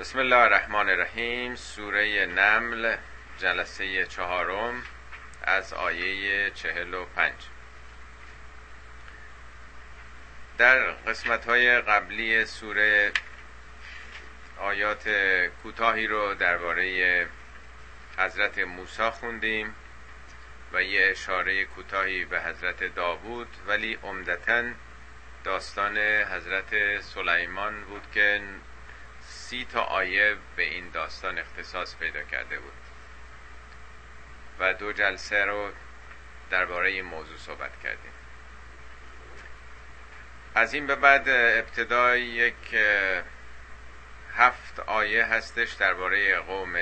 بسم الله الرحمن الرحیم سوره نمل جلسه چهارم از آیه چهل و پنج در قسمت های قبلی سوره آیات کوتاهی رو درباره حضرت موسی خوندیم و یه اشاره کوتاهی به حضرت داوود ولی عمدتا داستان حضرت سلیمان بود که سی تا آیه به این داستان اختصاص پیدا کرده بود. و دو جلسه رو درباره این موضوع صحبت کردیم. از این به بعد ابتدا یک هفت آیه هستش درباره قوم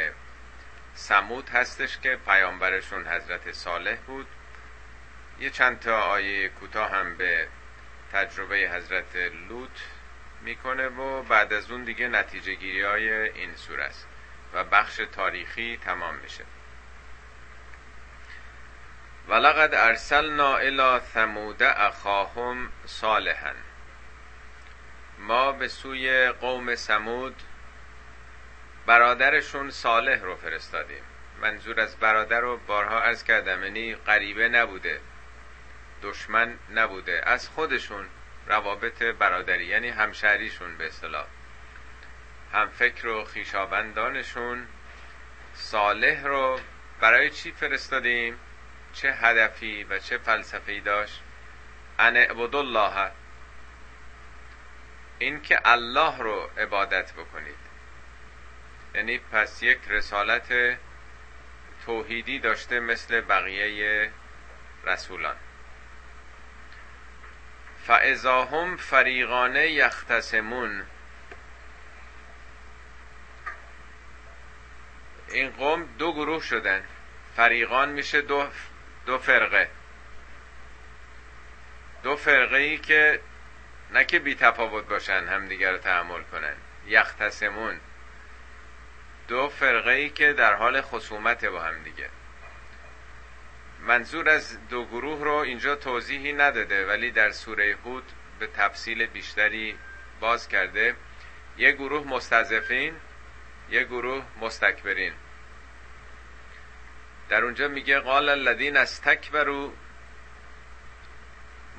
سمود هستش که پیامبرشون حضرت صالح بود. یه چند تا آیه کوتاه هم به تجربه حضرت لوط می‌کنه و بعد از اون دیگه نتیجه گیری های این سوره است و بخش تاریخی تمام میشه. ولقد ارسلنا الى ثمود اخاهم صالحا. ما به سوی قوم سمود برادرشون صالح رو فرستادیم. منظور از برادر رو بارها عرض کردم یعنی غریبه نبوده دشمن نبوده از خودشون روابط برادری یعنی همشهریشون به اصطلاح. هم فکر و خیشابندانشون صالح رو برای چی فرستادیم؟ چه هدفی و چه فلسفه‌ای داشت؟ ان اعبد الله. این که الله رو عبادت بکنید. یعنی پس یک رسالت توحیدی داشته مثل بقیه رسولان. فاذا هم فریقان یختصمون این قوم دو گروه شدن. فریقان میشه دو, دو فرقه. دو فرقه ای که نه که بی تفاوت باشن همدیگر رو تحمل کنن. یختصمون. دو فرقه ای که در حال خصومت با هم دیگه. منظور از دو گروه رو اینجا توضیحی نداده ولی در سوره هود به تفصیل بیشتری باز کرده. یه گروه مستضعفین یه گروه مستکبرین. در اونجا میگه قال الذین استکبروا.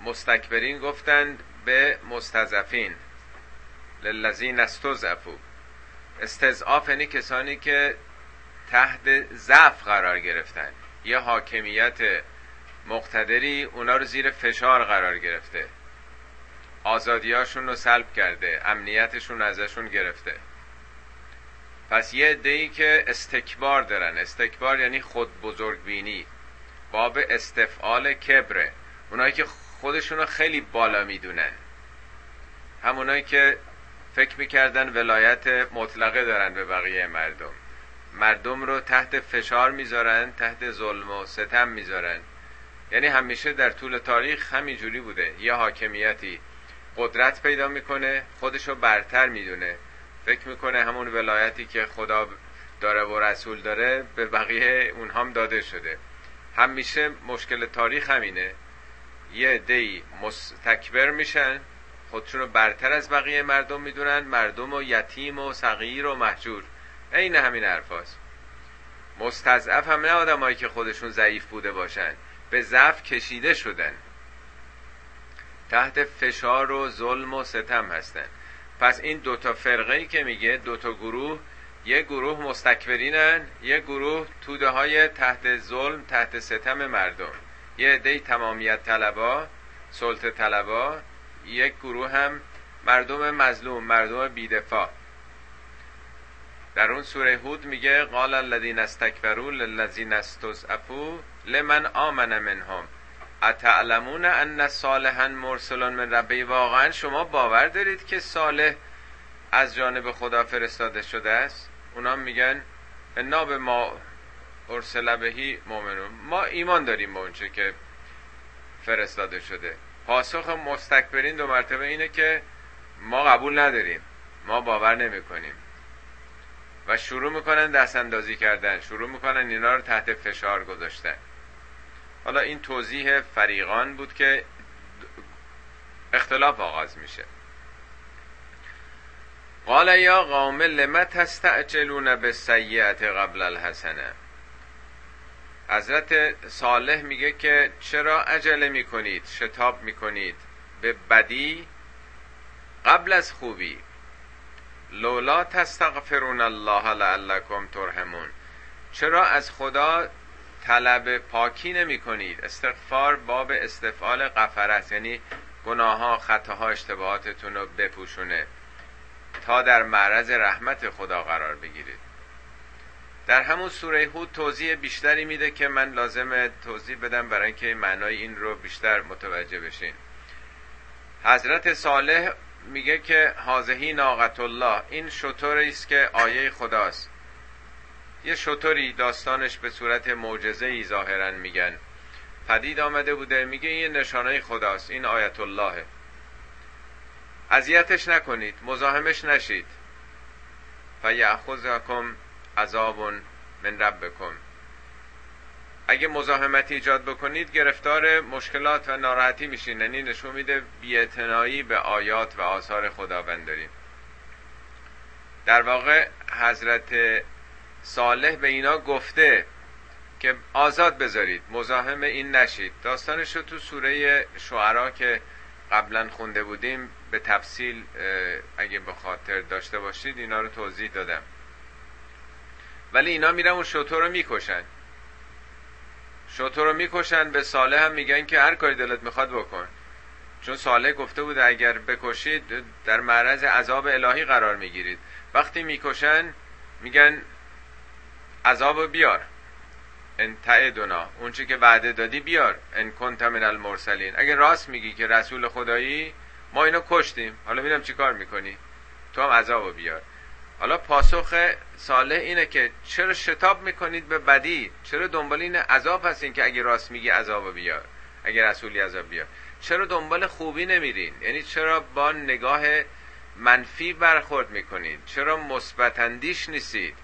مستکبرین گفتند به مستضعفین. للذین استضعفوا. استضعاف یعنی کسانی که تحت ضعف قرار گرفتن. یه حاکمیت مقتدری اونا رو زیر فشار قرار گرفته. آزادیاشون رو سلب کرده امنیتشون ازشون گرفته. پس یه ای که استکبار دارن. استکبار یعنی خود بزرگ بینی باب استفعال کبره اونایی که خودشون رو خیلی بالا می‌دونن. همونایی که فکر می‌کردن ولایت مطلقه دارن به بقیه مردم. مردم رو تحت فشار می‌ذارن تحت ظلم و ستم می‌ذارن. یعنی همیشه در طول تاریخ همینجوری بوده. یه حاکمیتی قدرت پیدا می‌کنه خودشو برتر می‌دونه. فکر می‌کنه همون ولایتی که خدا داره و رسول داره به بقیه اونهام داده شده. همیشه مشکل تاریخ همینه. یه دی مستکبر میشن خودشونو برتر از بقیه مردم می‌دونن. مردم و یتیم و صغیر و محجور. عین همین حرفاست مستضعف هم نه آدمایی که خودشون ضعیف بوده باشن. به ضعف کشیده شدن. تحت فشار و ظلم و ستم هستن. پس این دوتا فرقه ای که میگه دوتا گروه یه گروه مستکبرینن یه گروه توده های تحت ظلم تحت ستم مردم. یه عده تمامیت طلبا سلطه طلبا یک گروه هم مردم مظلوم مردم بیدفاع. در اون سوره هود میگه قال الذین استکبروا للذین استضعفوا لمن آمن منهم. اتعلمون ان صالحا مرسل من ربی؟ واقعا شما باور دارید که صالح از جانب خدا فرستاده شده است؟ اونا میگن انا به ما ارسل بهی مؤمنون. ما ایمان داریم به اونچه که فرستاده شده. پاسخ مستکبرین دو مرتبه اینه که ما قبول نداریم. ما باور نمی کنیم و شروع می‌کنن دست اندازی کردن. شروع می‌کنن اینا رو تحت فشار گذاشتن. حالا این توضیح فریقان بود که اختلاف آغاز میشه. قال یا قوم لم تستعجلون به سیعت قبل الحسنه حضرت صالح میگه که چرا عجله می‌کنید شتاب می‌کنید به بدی قبل از خوبی؟ لولا تستغفرون الله لعلکم ترحمون. چرا از خدا طلب پاکی نمی کنید استغفار باب استفعال غفر است یعنی گناه ها خطاها اشتباهاتتون رو بپوشونه. تا در معرض رحمت خدا قرار بگیرید. در همون سوره هود توضیح بیشتری میده که من لازم توضیح بدم برای اینکه معنای این رو بیشتر متوجه بشین. حضرت صالح میگه که حاضهی ناقت الله این شطوری است که آیه خداست. یه شطوری داستانش به صورت معجزه ای ظاهرا میگن. پدید آمده بوده میگه این نشانه خداست این آیت الله اذیتش نکنید مزاحمش نشید. فیأخذکم عذاب من ربکم. اگه مزاحمت ایجاد بکنید گرفتار مشکلات و ناراحتی میشین. یعنی نشون میده بیاعتنایی به آیات و آثار خداوند داریم. در واقع حضرت صالح به اینا گفته که آزاد بذارید مزاحم این نشید. داستانش رو تو سوره شعرا که قبلا خونده بودیم به تفصیل اگه به خاطر داشته باشید اینا رو توضیح دادم. ولی اینا میرن اون شطور رو می‌کشن. شطور رو می‌کشن به صالح هم میگن که هر کاری دلت می‌خواد بکن. چون صالح گفته بود اگر بکشید در معرض عذاب الهی قرار می‌گیرید. وقتی می‌کشن میگن عذاب بیار. ان تعدنا اون که وعده دادی بیار. ان کنت من المرسلین. اگه راست میگی که رسول خدایی ما اینو کشتیم. حالا میرم چیکار می‌کنی. تو هم عذاب بیار. حالا پاسخ صالح اینه که چرا شتاب می‌کنید به بدی؟ چرا دنبال این عذاب هستین که اگه راست میگی عذاب بیار اگه رسولی عذاب بیار؟ چرا دنبال خوبی نمیرین؟ یعنی چرا با نگاه منفی برخورد می‌کنید چرا مثبت نیستید؟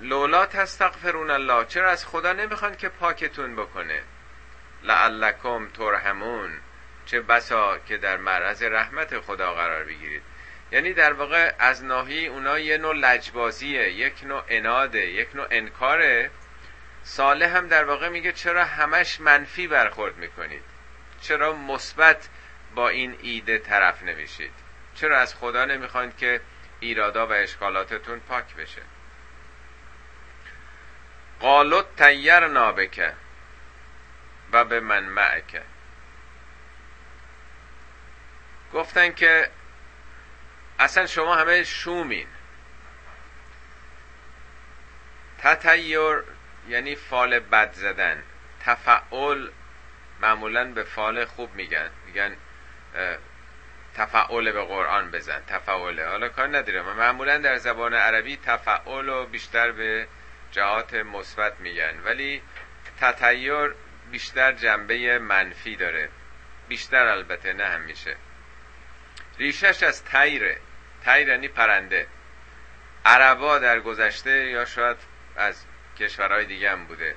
لولا تستغفرون الله چرا از خدا نمی‌خوان که پاکتون بکنه؟ لعلکم ترحمون چه بسا که در معرض رحمت خدا قرار بگیرید. یعنی در واقع از ناحی اونا یه نوع لجبازیه یک نوع اناده یک نوع انکاره. صالح هم در واقع میگه چرا همش منفی برخورد می‌کنید؟ چرا مثبت با این ایده طرف نمیشید؟ چرا از خدا نمی‌خواید که ایرادا و اشکالاتتون پاک بشه؟ قالو تیر نابکه و به من معکه گفتن که اصلا شما همه شومین. تطیر یعنی فال بد زدن. تفعول معمولا به فال خوب میگن. میگن تفعول به قرآن بزن. تفعوله. حالا کار نداره معمولا در زبان عربی تفعول رو بیشتر به جهات مثبت میگن. ولی تطیر بیشتر جنبه منفی داره. بیشتر البته نه همیشه. ریشش از تیره تیر یعنی پرنده. عربا در گذشته یا شاید از کشورهای دیگه هم بوده.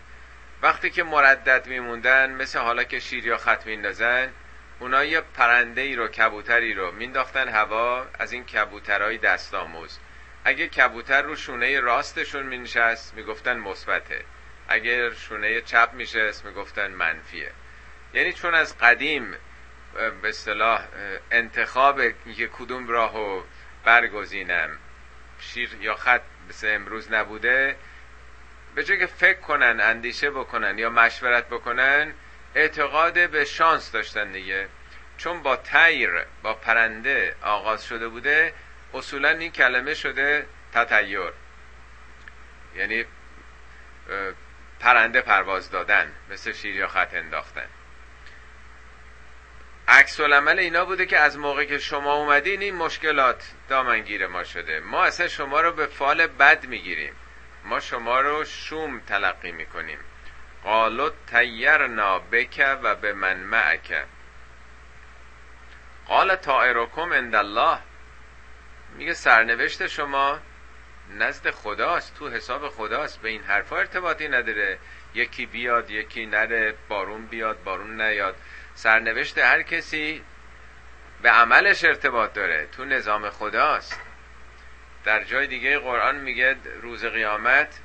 وقتی که مردد میموندن مثل حالا که شیر یا خط میندازن اونا یه پرنده ای رو کبوتری رو مینداختن هوا از این کبوترهای دست آموز اگه کبوتر رو شونه راستشون مینشست می‌گفتن مثبته. اگر شونه چپ میشست می‌گفتن منفیه. یعنی چون از قدیم به اصطلاح انتخاب اینکه کدوم راهو برگزینم شیر یا خط مثل امروز نبوده به جای که فکر کنن اندیشه بکنن یا مشورت بکنن اعتقاد به شانس داشتن دیگه. چون با تیر با پرنده آغاز شده بوده اصولا این کلمه شده تطیر. یعنی پرنده پرواز دادن مثل شیر یا خط انداختن. عکس العمل اینا بوده که از موقع که شما اومدین این مشکلات دامنگیر ما شده. ما اصلا شما رو به فال بد می‌گیریم. ما شما رو شوم تلقی می‌کنیم. قالو تیرنا بک و به من معک. قال طائرکم عند الله. میگه سرنوشت شما نزد خداست تو حساب خداست. به این حرفا ارتباطی نداره. یکی بیاد یکی نره بارون بیاد بارون نیاد. سرنوشت هر کسی به عملش ارتباط داره. تو نظام خداست. در جای دیگه قرآن میگه روز قیامت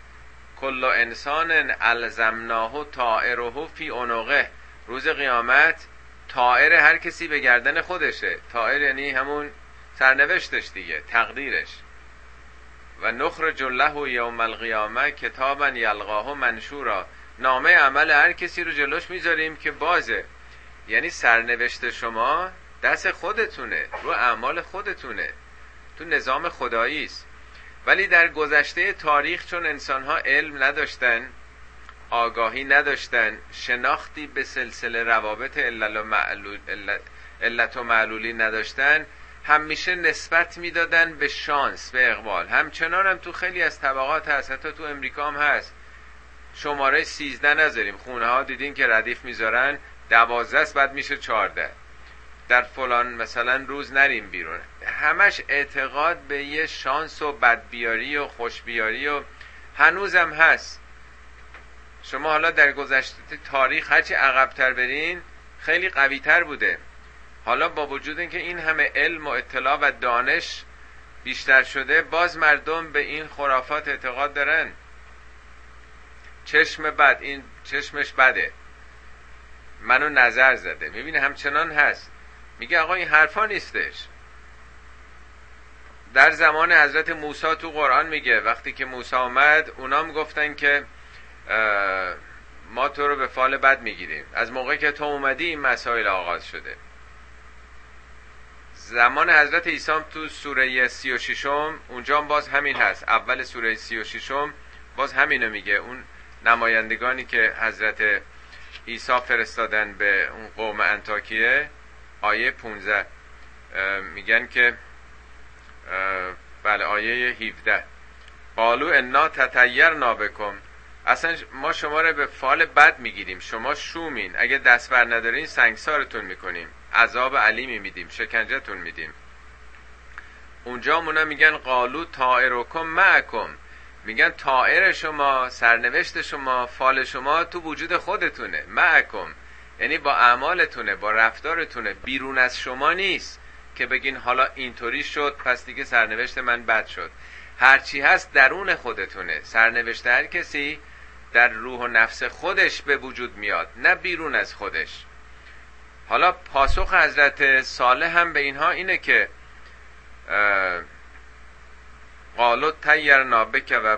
کل انسان الزمناه طائره فی عنقه. روز قیامت طائر هر کسی به گردن خودشه. طائر یعنی همون سرنوشتش دیگه تقدیرش. و نخرج له یوم القیامه کتابا یلقاه منشورا. نامه عمل هر کسی رو جلوش می‌ذاریم که بازه. یعنی سرنوشت شما دست خودتونه رو اعمال خودتونه. تو نظام خدایی است. ولی در گذشته تاریخ چون انسان ها علم نداشتن آگاهی نداشتن شناختی به سلسله روابط علت و معلولی نداشتن همیشه نسبت می‌دادن به شانس به اقبال. همچنان هم تو خیلی از طبقات هست حتی تو امریکا هم هست. شماره سیزده نذاریم. خونه ها دیدین که ردیف می‌ذارن. دوازده است بعد میشه چارده در فلان مثلا روز نریم بیرون. همش اعتقاد به یه شانس و بدبیاری و خوشبیاری و هنوزم هست. شما حالا در گذشته تاریخ هرچی عقبتر برین خیلی قویتر بوده. حالا با وجود اینکه این همه علم و اطلاع و دانش بیشتر شده باز مردم به این خرافات اعتقاد دارن. چشم بد این چشمش بده. منو نظر زده. می‌بینه همچنان هست. میگه آقا این حرفا نیستش. در زمان حضرت موسی تو قرآن میگه وقتی که موسی آمد اونام گفتن که ما تو رو به فال بد می‌گیریم. از موقعی که تو اومدی این مسائل آغاز شده. زمان حضرت عیسی تو سوره سی و ششم اونجا باز همین هست. اول سوره سی و ششم باز همینو میگه. اون نمایندگانی که حضرت عیسی فرستادن به اون قوم انتاکیه آیه 15 میگن که بله آیه 17 قالو انا تطیر نابکم اصلا ما شما رو به فال بد می‌گیریم. شما شومین. اگه دست بر ندارین سنگسارتون می‌کنیم. عذاب علیمی میدیم. شکنجهتون میدیم. اونجا مونا میگن قالو طائرکم معکم. میگن طائر شما سرنوشت شما فال شما تو وجود خودتونه. معکم. یعنی با اعمالتونه با رفتارتونه. بیرون از شما نیست که بگین حالا اینطوری شد پس دیگه سرنوشت من بد شد. هرچی هست درون خودتونه. سرنوشت هر کسی در روح و نفس خودش به وجود میاد نه بیرون از خودش. حالا پاسخ حضرت صالح هم به اینها اینه که قالو تیرنا بک و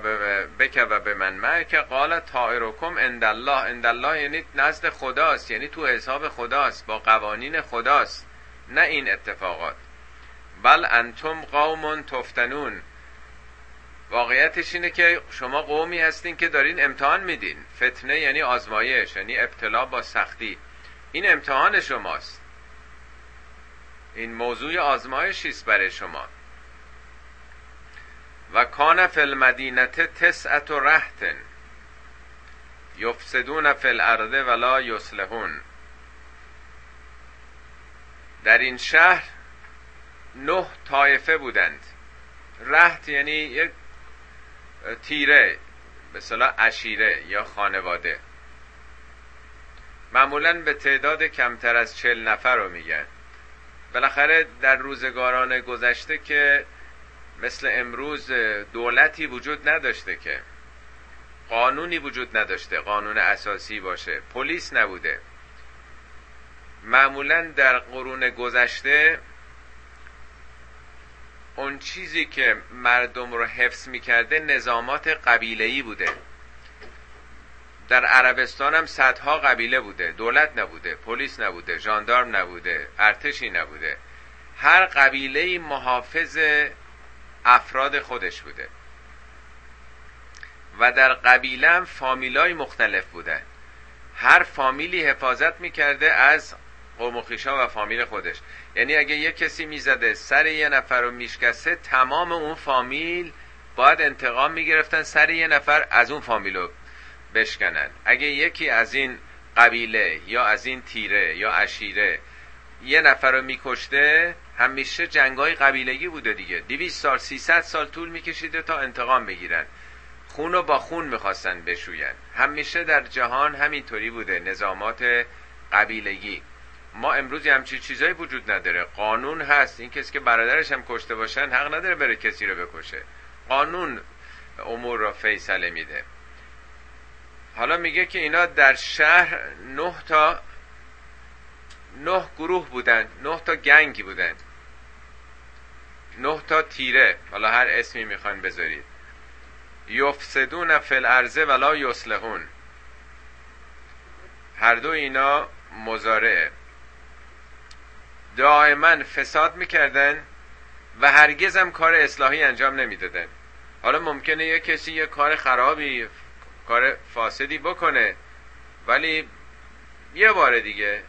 بک و به من. که قال طائرکم عند الله. عند الله یعنی نزد خداست یعنی تو حساب خداست با قوانین خداست نه این اتفاقات. بل انتم قوم تفتنون. واقعیتش اینه که شما قومی هستین که دارین امتحان میدین. فتنه یعنی آزمایش یعنی ابتلا با سختی. این امتحان شماست. این موضوع آزمایشی است برای شما. و کان فی المدینت تسعت رهتن. یفسدون فی الارض ولا یصلحون. در این شهر نه طایفه بودند. رهت یعنی یک تیره به صلاح اشیره یا خانواده. معمولا به تعداد کمتر از چل نفر رو میگن. بالاخره در روزگاران گذشته که مثل امروز دولتی وجود نداشته که قانونی وجود نداشته قانون اساسی باشه. پلیس نبوده. معمولا در قرون گذشته اون چیزی که مردم رو حفظ می‌کرده نظامات قبیله‌ای بوده. در عربستان هم صدها قبیله بوده. دولت نبوده پلیس نبوده ژاندارم نبوده ارتشی نبوده. هر قبیله محافظ افراد خودش بوده. و در قبیله هم فامیلای مختلف بودن. هر فامیلی حفاظت می‌کرده از قوم و و فامیل خودش. یعنی اگه یه کسی می‌زده سر یه نفر رو میشکسته تمام اون فامیل باید انتقام می‌گرفتن سر یه نفر از اون فامیل رو بشکنن. اگه یکی از این قبیله یا از این تیره یا اشیره یه نفر رو میکشته همیشه جنگای قبیلگی بوده دیگه. دیویس سال سیصد سال طول میکشیده تا انتقام بگیرن. خون رو با خون می‌خواستن بشوین. همیشه در جهان همینطوری بوده نظامات قبیلگی. ما امروز همچین چیزایی وجود نداره. قانون هست. این کسی که برادرش هم کشته باشن حق نداره بره کسی رو بکشه. قانون امور را فیصله میده. حالا میگه که اینا در شهر نه تا نه گروه بودن نه تا گنگی بودن. نه تا تیره. حالا هر اسمی می‌خوان بذارید. یفسدون فل ارزه ولا یصلحون. هر دو اینا مزارعه دائما فساد می‌کردن و هرگز هم کار اصلاحی انجام نمی‌دادن. حالا ممکنه یه کسی یه کار خرابی کار فاسدی بکنه ولی یه بار دیگه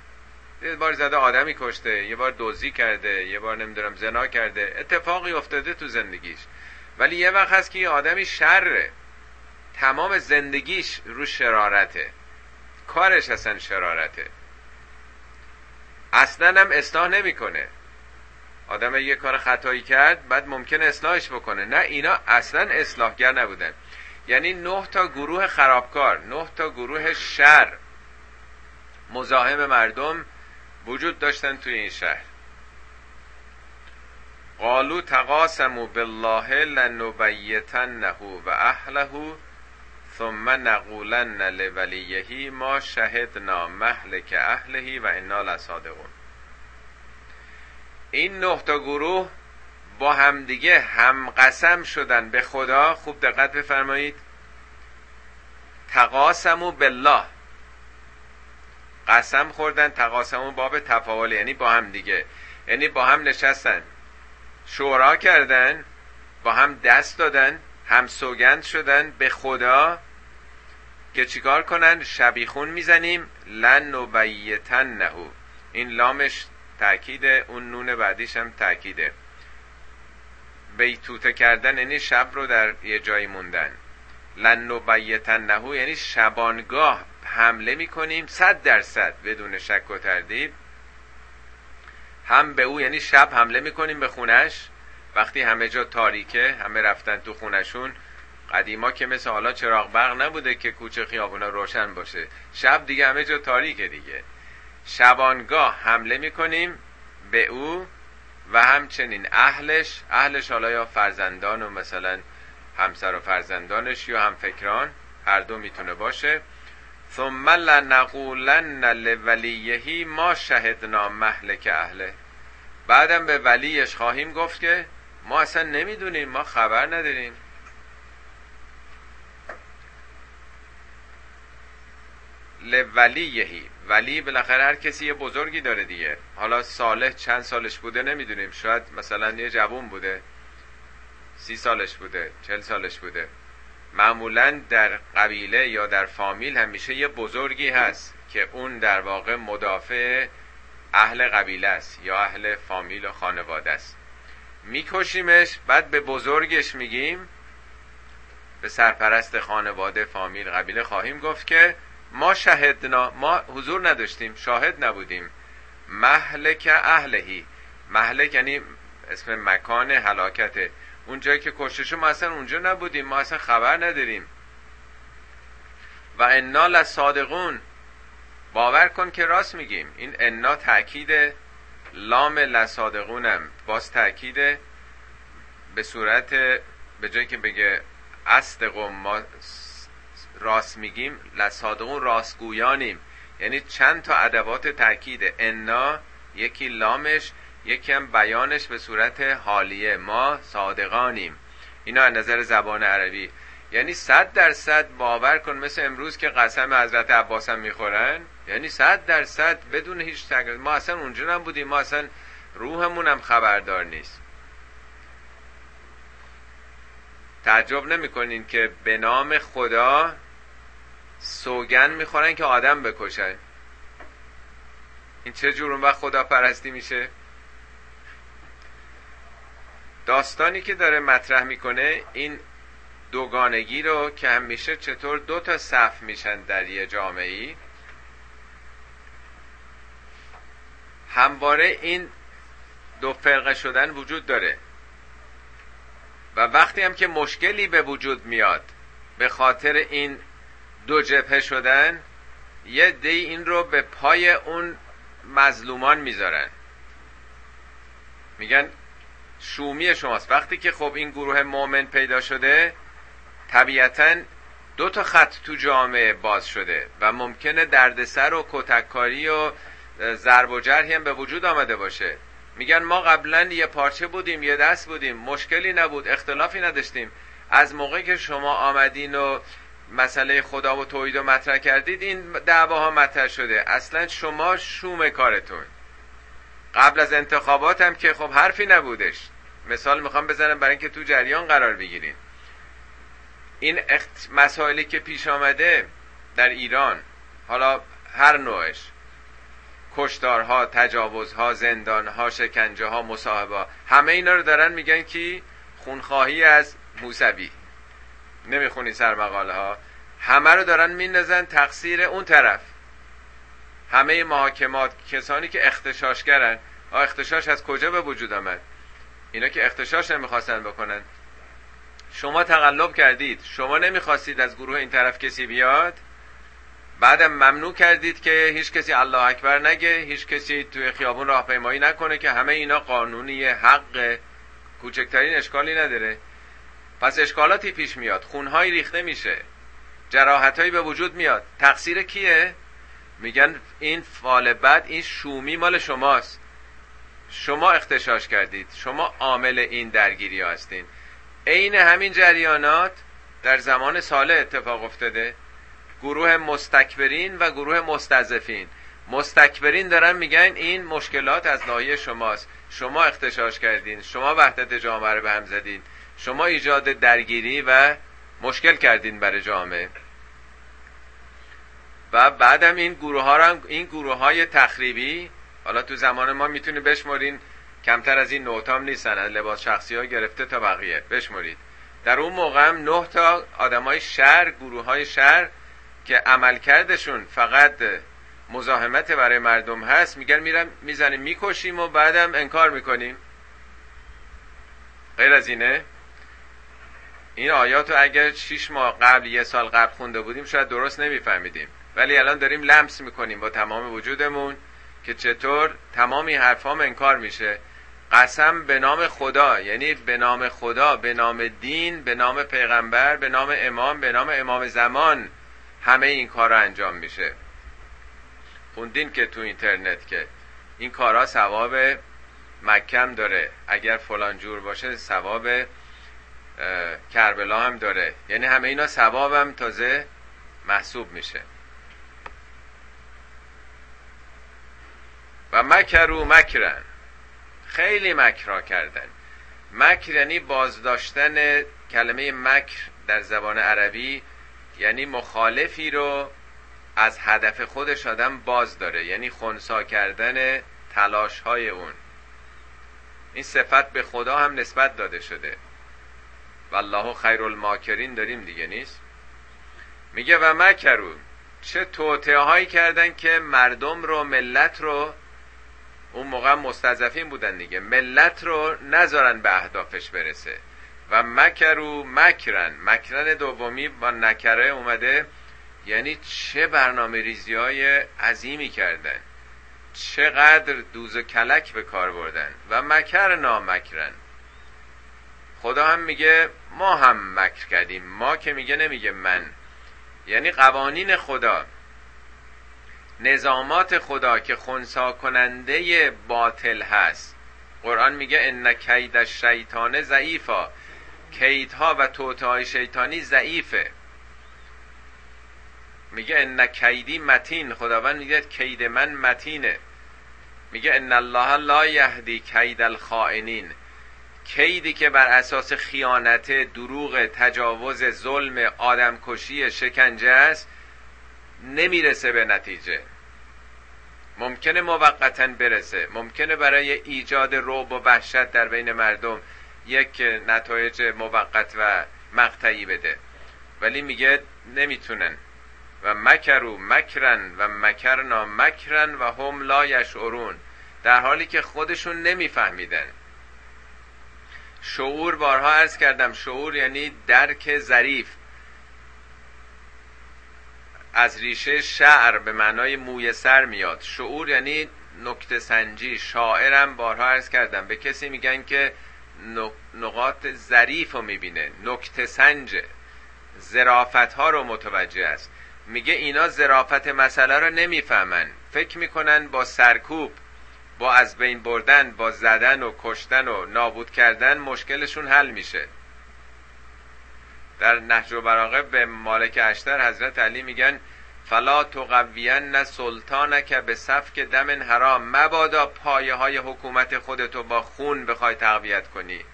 یه بار زده آدمی کشته یه بار دوزی کرده یه بار نمی‌دونم زنا کرده اتفاقی افتاده تو زندگیش. ولی یه وقت هست که یه آدمی شره. تمام زندگیش رو شرارته. کارش اصلا شرارته. اصلا هم اصلاح نمی‌کنه. آدم یه کار خطایی کرد بعد ممکن اصلاحش بکنه. نه اینا اصلا اصلاحگر نبودن. یعنی نه تا گروه خرابکار نه تا گروه شر. مزاحم مردم وجود داشتن توی این شهر. قالو تقاسمو بالله لنبیتنه و اهله ثم نقولن لولیهی ما شهدنا مهلک اهلهی و انا لصادقون. این نه گروه با همدیگه هم قسم شدن به خدا. خوب دقت بفرمایید. تقاسمو بالله. قسم خوردن تقاسمو باب تفاول یعنی با هم دیگه. یعنی با هم نشستن. شورا کردن با هم دست دادن هم سوگند شدن به خدا که چیکار کنن؟ شبیخون می‌زنیم. لن نبیتن نهو این لامش تاکید اون نون بعدیش هم تاکیده بیتوته کردن یعنی شب رو در یه جایی موندن. لن نبیتن نهو یعنی شبانگاه. حمله می‌کنیم صد درصد بدون شک و تردید. هم به او یعنی شب حمله می‌کنیم به خونش. وقتی همه جا تاریکه همه رفتن تو خونشون قدیما که مثل حالا چراغ برق نبوده که کوچه خیابونا روشن باشه. شب دیگه همه جا تاریکه دیگه. شبانگاه حمله می‌کنیم به او و همچنین اهلش. اهلش حالا یا فرزندان و مثلا همسر و فرزندانش یا هم فکران هر دو می‌تونه باشه. ثم لنقولن لولیهی ما شهدنا مهلک اهله. بعدم به ولیش خواهیم گفت که ما اصلا نمی‌دونیم ما خبر نداریم. لولیهی. ولی بالاخره هر کسی یه بزرگی داره دیگه. حالا صالح چند سالش بوده نمی‌دونیم. شاید مثلا یه جوون بوده سی سالش بوده چل سالش بوده. معمولا در قبیله یا در فامیل همیشه یه بزرگی هست که اون در واقع مدافع اهل قبیله است یا اهل فامیل و خانواده است. میکشیمش بعد به بزرگش میگیم به سرپرست خانواده فامیل قبیله خواهیم گفت که ما شهدنا ما حضور نداشتیم شاهد نبودیم. محلک اهلهی. محلک یعنی اسم مکان حلاکته اون جایی که کشته ما اصلا اونجا نبودیم ما اصلا خبر نداریم. و انا لصادقون. باور کن که راست میگیم. این انا تاکید لام لصادقونم. باز تاکید به صورت به جایی که بگه اصدقم ما راست میگیم لصادقون راستگویانیم. یعنی چند تا ادوات تاکید انا یکی لامش یکی هم بیانش به صورت حالیه. ما صادقانیم. اینا از نظر زبان عربی. یعنی صد درصد باور کن مثل امروز که قسم حضرت عباس هم می‌خورن. یعنی صد درصد بدون هیچ تغییر ما اصلا اونجا نبودیم. ما اصلا روحمون هم خبردار نیست. تعجب نمی‌کنین که به نام خدا سوگن می‌خورن که آدم بکشن. این چه جور اون وقت خدا پرستی میشه؟ داستانی که داره مطرح می‌کنه این دوگانگی رو که همیشه چطور دو تا صف میشن در یه جامعه ای همواره این دو فرقه شدن وجود داره. و وقتی هم که مشکلی به وجود میاد به خاطر این دو جبهه شدن یه دی این رو به پای اون مظلومان می‌ذارن. میگن شومی شماست. وقتی که خب این گروه مؤمن پیدا شده طبیعتا دو تا خط تو جامعه باز شده و ممکنه دردسر و کتککاری و ضرب و جرحی هم به وجود آمده باشه. میگن ما قبلا یه پارچه بودیم یه دست بودیم مشکلی نبود اختلافی نداشتیم. از موقعی که شما آمدین و مسئله خدا و توحید رو مطرح کردید این دعواها مطرح شده. اصلا شما شوم کارتون. قبل از انتخابات هم که خب حرفی نبودش. مثال می‌خوام بزنم برای اینکه تو جریان قرار بگیرین این اخت... مسائلی که پیش آمده در ایران حالا هر نوعش. کشتارها تجاوزها زندانها شکنجه ها مصاحبه همه اینا رو دارن میگن که خونخواهی از موسوی. نمی‌خونی سر مقاله ها همه رو دارن میندازن تقصیر اون طرف. همه محاکمات کسانی که اختشاشگرن اختشاش از کجا به وجود آمد؟ اینا که اختشاش نمی‌خواستن بکنن. شما تقلب کردید. شما نمی‌خواستید از گروه این طرف کسی بیاد؟ بعدم ممنوع کردید که هیچ کسی الله اکبر نگه هیچ کسی توی خیابون راهپیمایی نکنه که همه اینا قانونی حق کوچکترین اشکالی نداره. پس اشکالاتی پیش میاد. خونهایی ریخته میشه. جراحتهایی به وجود میاد. تقصیر کیه؟ میگن این فال بد این شومی مال شماست. شما اختشاش کردید. شما عامل این درگیری هستین. عین همین جریانات در زمان ساله اتفاق افتاده. گروه مستکبرین و گروه مستضعفین. مستکبرین دارن میگن این مشکلات از ناحیه شماست. شما اختشاش کردین. شما وحدت جامعه رو به هم زدین. شما ایجاد درگیری و مشکل کردین برای جامعه. و بعدم این گروه ها این گروه های تخریبی حالا تو زمان ما می‌تونی بشمرین کمتر از این نوتام نیستن از لباس شخصی ها گرفته تا بقیه بشمرید. در اون موقع هم نه تا های شهر گروه های شهر که عملکردشون فقط مزاحمت برای مردم هست میگن میرم می‌زنیم می‌کشیم و بعدم انکار می‌کنیم. غیر از اینه این آیات رو اگر 6 ماه قبل یه سال قبل خونده بودیم شاید درست نمیفهمیدیم. ولی الان داریم لمس می‌کنیم با تمام وجودمون که چطور تمام این حرفام انکار میشه. قسم به نام خدا یعنی به نام خدا به نام دین به نام پیغمبر به نام امام به نام امام زمان همه این کار رو انجام میشه. خوندین که تو اینترنت که این کارها ثواب مکم داره. اگر فلان جور باشه ثواب کربلا هم داره. یعنی همه اینا ثوابم تازه محسوب میشه. و مکرو مکرن. خیلی مکرا کردن. مکر یعنی بازداشتن کلمه مکر در زبان عربی یعنی مخالفی رو از هدف خودش آدم باز داره یعنی خونسا کردن تلاش های اون. این صفت به خدا هم نسبت داده شده. والله خیر الماکرین داریم دیگه نیست؟ میگه و مکرو چه توطعه هایی کردن که مردم رو ملت رو اون موقع مستضعفین بودن دیگه. ملت رو نذارن به اهدافش برسه. و مکرو مکرن. مکرن دومی با نکره اومده. یعنی چه برنامه ریزی های عظیمی کردن. چقدر دوز و کلک به کار بردن. و مکر نامکرن. خدا هم میگه ما هم مکر کردیم. ما که میگه نمیگه من. یعنی قوانین خدا. نظامات خدا که خونسا کننده باطل هست. قرآن میگه ان کید الشیطان ضعیفا. کیدها و توتهای شیطانی ضعیفه. میگه ان کیدی متین. خداوند میگه کید من متینه. میگه ان الله لا یهدی کید الخائنین. کیدی که بر اساس خیانت دروغ تجاوز ظلم آدمکشی شکنجه است نمی‌رسه به نتیجه. ممکنه موقتا برسه. ممکنه برای ایجاد روب و وحشت در بین مردم یک نتایج موقت و مقطعی بده. ولی میگه نمی‌تونن. و مکرو مکرن و مکرنا مکرن و هم لا یشعرون. در حالی که خودشون نمیفهمیدن. شعور بارها ارز کردم شعور یعنی درک ظریف. از ریشه شعر به معنای موی سر میاد. شعور یعنی نکته سنجی. شاعرم بارها عرض کردم به کسی میگن که نقاط ظریف رو می‌بینه نکته سنجه زرافت ها رو متوجه است. میگه اینا زرافت مسئله رو نمی‌فهمن. فکر می‌کنن با سرکوب با از بین بردن با زدن و کشتن و نابود کردن مشکلشون حل میشه. در نهج و براغه به مالک اشتر حضرت علی میگن فلا تقوین سلطانک به سفک دم حرام. مبادا پایه های حکومت خودتو با خون بخوای تقویت کنی.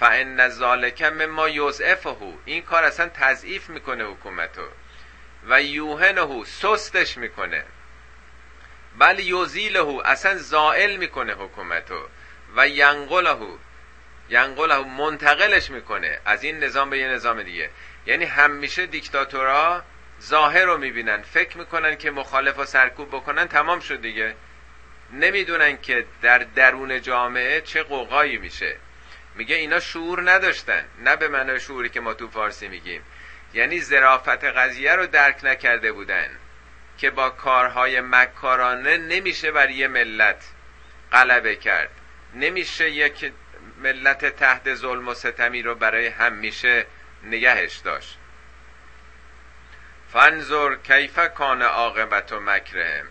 فان ذالک مما یضعفه این کار اصلا تضعیف می‌کنه حکومتو و یوهنه سستش می‌کنه. بل یوزیله اصلا زائل می‌کنه حکومتو و ینقله ینقله منتقلش می‌کنه. از این نظام به یه نظام دیگه. یعنی همیشه دیکتاتورا ظاهر رو می‌بینن. فکر می‌کنن که مخالف و سرکوب بکنن تمام شد دیگه. نمی‌دونن که در درون جامعه چه قوقایی میشه. میگه اینا شعور نداشتن. نه به معنای شعوری که ما تو فارسی میگیم. یعنی زرافت قضیه رو درک نکرده بودن که با کارهای مکارانه نمیشه بر یه ملت غلبه کرد. نمیشه یک ملت تحت ظلم و ستمی رو برای همیشه نگهش داشت. فنظر کیف کان عاقبت و مکرهم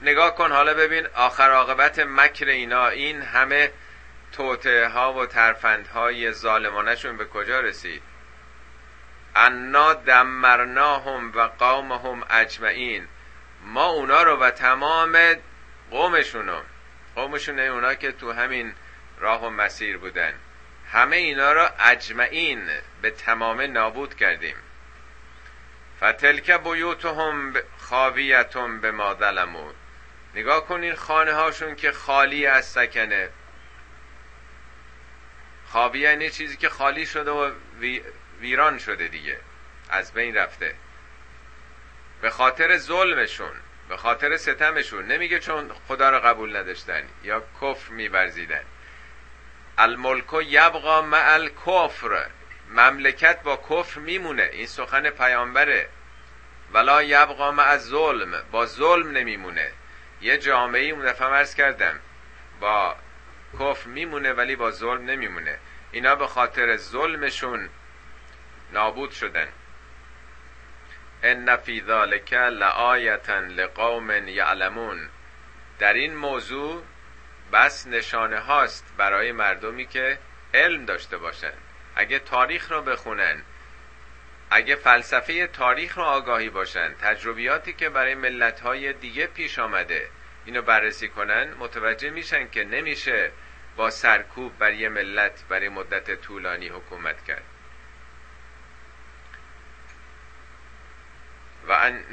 نگاه کن حالا ببین آخر عاقبت مکر اینا. این همه توته ها و ترفند های ظالمانشون به کجا رسید؟ انا دمرناهم و قومهم اجمعین. ما اونا رو و تمام قومشون رو قومشون اونا که تو همین راه و مسیر بودن. همه اینا را اجمعین به تمام نابود کردیم. فتلک بیوتهم خاویتم به ما ظلمون نگاه کنین خانه هاشون که خالی از سکنه. خاویه یعنی چیزی که خالی شده و ویران شده دیگه. از بین رفته. به خاطر ظلمشون به خاطر ستمشون. نمیگه چون خدا رو قبول نداشتن یا کفر میورزیدن. الملک یبقا مع الکفر. مملکت با کفر میمونه. این سخن پیامبره. ولا یبقا مع ظلم با ظلم نمیمونه. یه جامعه اون دفعه مرز کردم. با کفر میمونه ولی با ظلم نمیمونه. اینا به خاطر ظلمشون نابود شدن. ان فی ذلک لآیتا لقوم یعلمون. در این موضوع بس نشانه هاست برای مردمی که علم داشته باشند اگه تاریخ رو بخونن اگه فلسفه تاریخ رو آگاهی باشن تجربیاتی که برای ملت های دیگه پیش آمده اینو بررسی کنن متوجه میشن که نمیشه با سرکوب بر یه ملت برای مدت طولانی حکومت کرد. و ان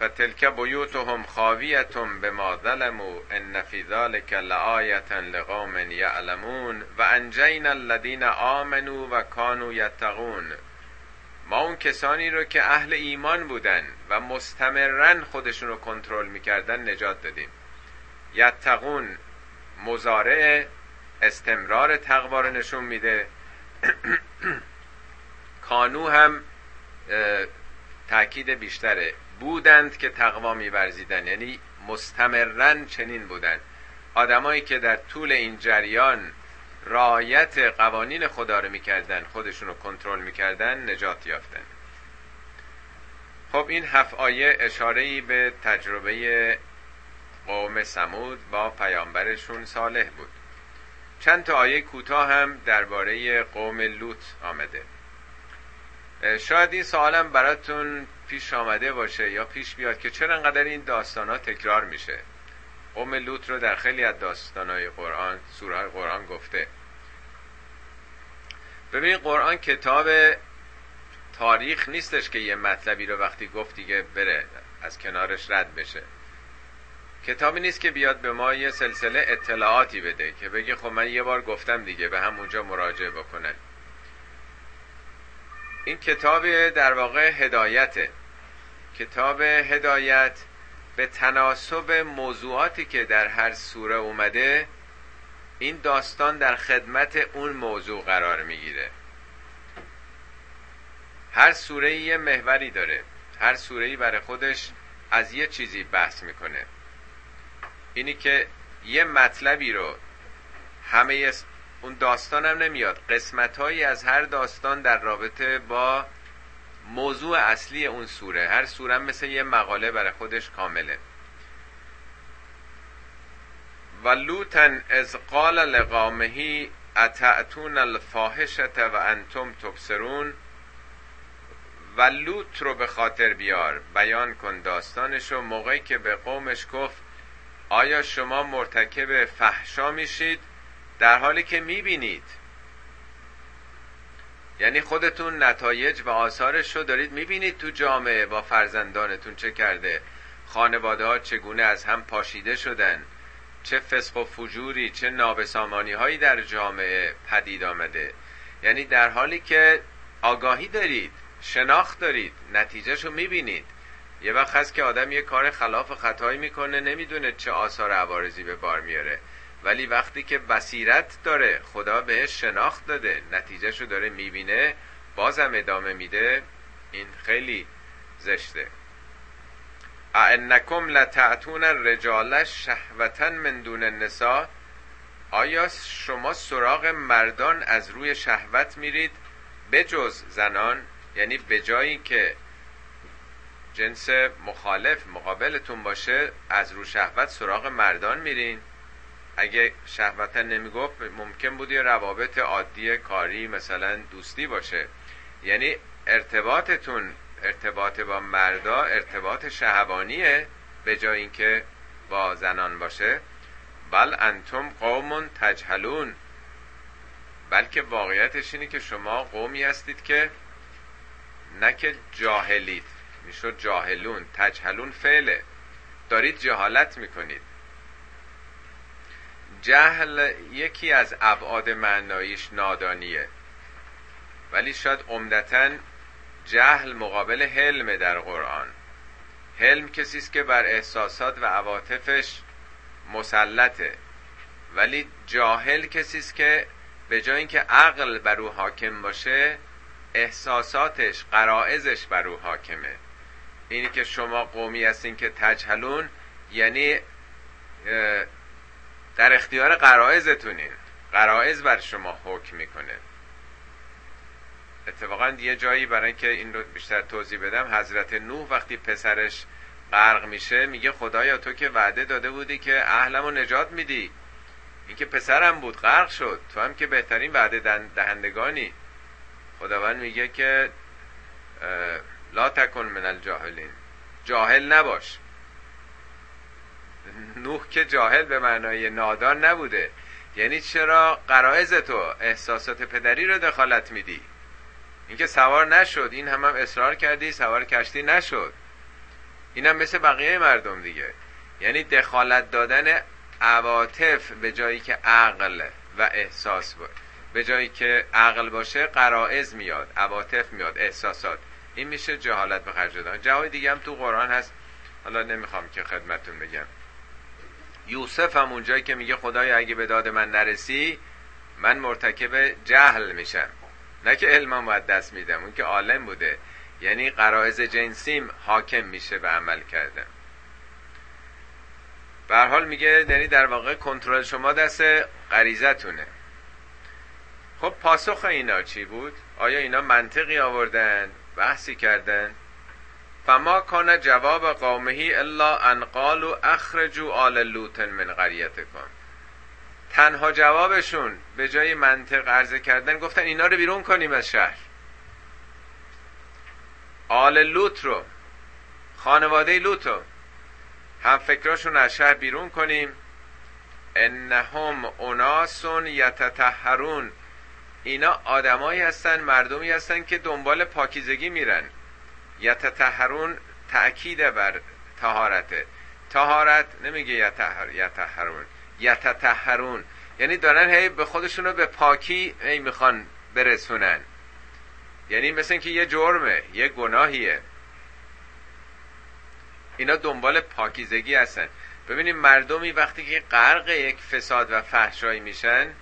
فتلک بیوتهم خاویتم به ما ظلموا ان فی ذلک لآیتا لقوم یعلمون و انجینا الذین آمنوا و کانوا یتقون. ما اون کسانی رو که اهل ایمان بودن و مستمرن خودشون رو کنترل می‌کردن نجات دادیم. یتقون مزارع استمرار تقوا رو نشون میده. کانو هم تاکید بیشتره. بودند که تقوا میورزیدن یعنی مستمرن چنین بودند. آدمایی که در طول این جریان رایت قوانین خدا رو می‌کردن خودشون رو کنترل می‌کردن نجات یافتن. خب این هفت آیه اشاره به تجربه قوم سمود با پیامبرشون صالح بود. چند تا آیه کوتاه هم درباره قوم لوط آمده. شاید این سوالم براتون پیش آمده باشه یا پیش بیاد که چرا انقدر این داستان ها تکرار میشه. قوم لوط رو در خیلی از داستان های قرآن سوره قرآن گفته. ببین قرآن کتاب تاریخ نیستش که یه مطلبی رو وقتی گفت دیگه بره از کنارش رد بشه. کتابی نیست که بیاد به ما یه سلسله اطلاعاتی بده که بگه خب من یه بار گفتم دیگه به همونجا مراجعه بکنن. این کتاب در واقع هدایته. کتاب هدایت به تناسب موضوعاتی که در هر سوره اومده این داستان در خدمت اون موضوع قرار می‌گیره. هر سوره یه محوری داره. هر سوره برای خودش از یه چیزی بحث می‌کنه. اینی که یه مطلبی رو همه اون داستانم نمیاد. قسمت هایی از هر داستان در رابطه با موضوع اصلی اون سوره. هر سوره مثل یه مقاله برای خودش کامله. و لوتن از قال لقامهی اتعتون الفاحشت و انتم تبصرون. و لوت رو به خاطر بیار. بیان کن داستانش رو موقعی که به قومش گفت آیا شما مرتکب فحشا میشید؟ در حالی که می‌بینید. یعنی خودتون نتایج و آثارش رو دارید می‌بینید تو جامعه با فرزندانتون چه کرده. خانواده ها چگونه از هم پاشیده شدن. چه فسق و فجوری چه نابسامانی هایی در جامعه پدید آمده. یعنی در حالی که آگاهی دارید شناخت دارید نتیجهش رو می‌بینید. یه وقت هست که آدم یه کار خلاف خطایی می‌کنه نمی‌دونه چه آثار عوارضی به بار میاره ولی وقتی که بصیرت داره خدا بهش شناخت داده نتیجهشو داره می‌بینه بازم ادامه میده این خیلی زشته. اعنکم لتعتون الرجال شهوتا من دون النساء؟ آیا شما سراغ مردان از روی شهوت میرید؟ بجز زنان یعنی به جایی که جنس مخالف مقابلتون باشه از رو شهوت سراغ مردان میرین؟ اگه شهوتا نمی‌گفت ممکن بود یه روابط عادی کاری مثلا دوستی باشه. یعنی ارتباطتون ارتباط با مردا ارتباط شهوانیه به جای اینکه با زنان باشه. بل انتم قوم تجهلون. بلکه واقعیتش اینه که شما قومی هستید که نه که جاهلید. می‌شد جاهلون تجهلون فعله. دارید جهالت می‌کنید. جهل یکی از ابعاد معناییش نادانیه. ولی شاید عمدتا جهل مقابل حلم در قرآن. حلم کسی است که بر احساسات و عواطفش مسلطه. ولی جاهل کسی است که به جای اینکه عقل بر او حاکم باشه احساساتش قرائزش بر او حاکمه. اینی که شما قومی هستین که تجهلون یعنی در اختیار قرائزتونین قرائز بر حکم حکم می‌کنه. اتفاقا یه جایی برای اینکه این رو بیشتر توضیح بدم حضرت نوح وقتی پسرش غرق میشه میگه خدایا تو که وعده داده بودی که اهلمو نجات میدی. این که پسرم بود غرق شد. تو هم که بهترین وعده دهندگانی. خداوند میگه که لا تکن من الجاهلین. جاهل نباش. نوح که جاهل به معنای نادان نبوده. یعنی چرا قرائز تو احساسات پدری رو دخالت میدی؟ اینکه سوار نشد این هم, هم اصرار کردی سوار کشتی نشد. اینم مثل بقیه مردم دیگه. یعنی دخالت دادن عواطف به جایی که عقل و احساس بود به جایی که عقل باشه قرائز میاد عواطف میاد احساسات. این میشه جهالت به خرج دادن. جای دیگه هم تو قرآن هست. حالا نمی‌خوام که خدمتون بگم. یوسف هم اونجایی که میگه خدای اگه به داد من نرسی من مرتکب جهل میشم. نه که علمم باید دست میدم اون که عالم بوده. یعنی قرائز جنسیم حاکم میشه به عمل کردم به حال میگه یعنی در واقع کنترل شما دست غریزتونه. خب پاسخ اینا چی بود؟ آیا اینا منطقی آوردن؟ بحثی کردن؟ فما کان جواب قومهی الا ان قالوا اخرجوا آل لوط من قریتکم. تنها جوابشون به جای منطق عرضه کردن گفتن اینا رو بیرون کنیم از شهر. آل لوط رو خانواده لوط رو هم فکراشون از شهر بیرون کنیم. انهم اناسون یتطهرون. اینا آدمایی هستن مردمی هستن که دنبال پاکیزگی میرن. یتطهرون تأکید بر تهارته تهارت نمیگه یتحر یتحرون یتطهرون. یعنی دارن هی به خودشونو به پاکی هی می‌خوان برسونن. یعنی مثل اینکه یه جرمه یه گناهیه. اینا دنبال پاکیزگی هستن. ببینیم مردمی وقتی که غرق یک فساد و فحشایی میشن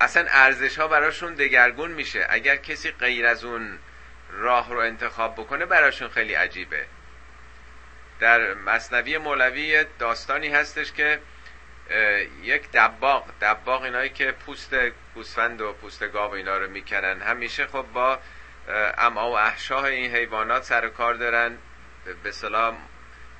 اصلا ارزش ها براشون دگرگون میشه. اگر کسی غیر از اون راه رو انتخاب بکنه براشون خیلی عجیبه. در مصنوی مولوی داستانی هستش که یک دباغ دباغ اینایی که پوست گوسفند و پوست گاو اینا رو می‌کنن. همیشه خب با اما و احشاه این حیوانات سر کار دارن. به سلام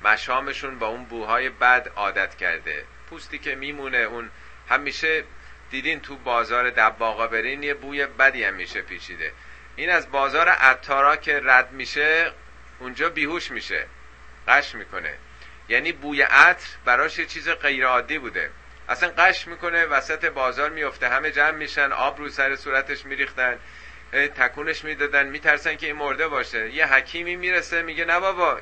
مشامشون با اون بوهای بد عادت کرده. پوستی که میمونه اون همیشه دیدین تو بازار دباغا برین یه بوی بدی هم میشه پیچیده. این از بازار عطارا که رد میشه اونجا بیهوش میشه قش می‌کنه. یعنی بوی عطر براش یه چیز غیر عادی بوده. اصلا قش می‌کنه وسط بازار میفته همه جمع میشن آب رو سر صورتش میریختن تکونش می‌دادن میترسن که این مرده باشه. یه حکیمی می‌رسه میگه نه بابا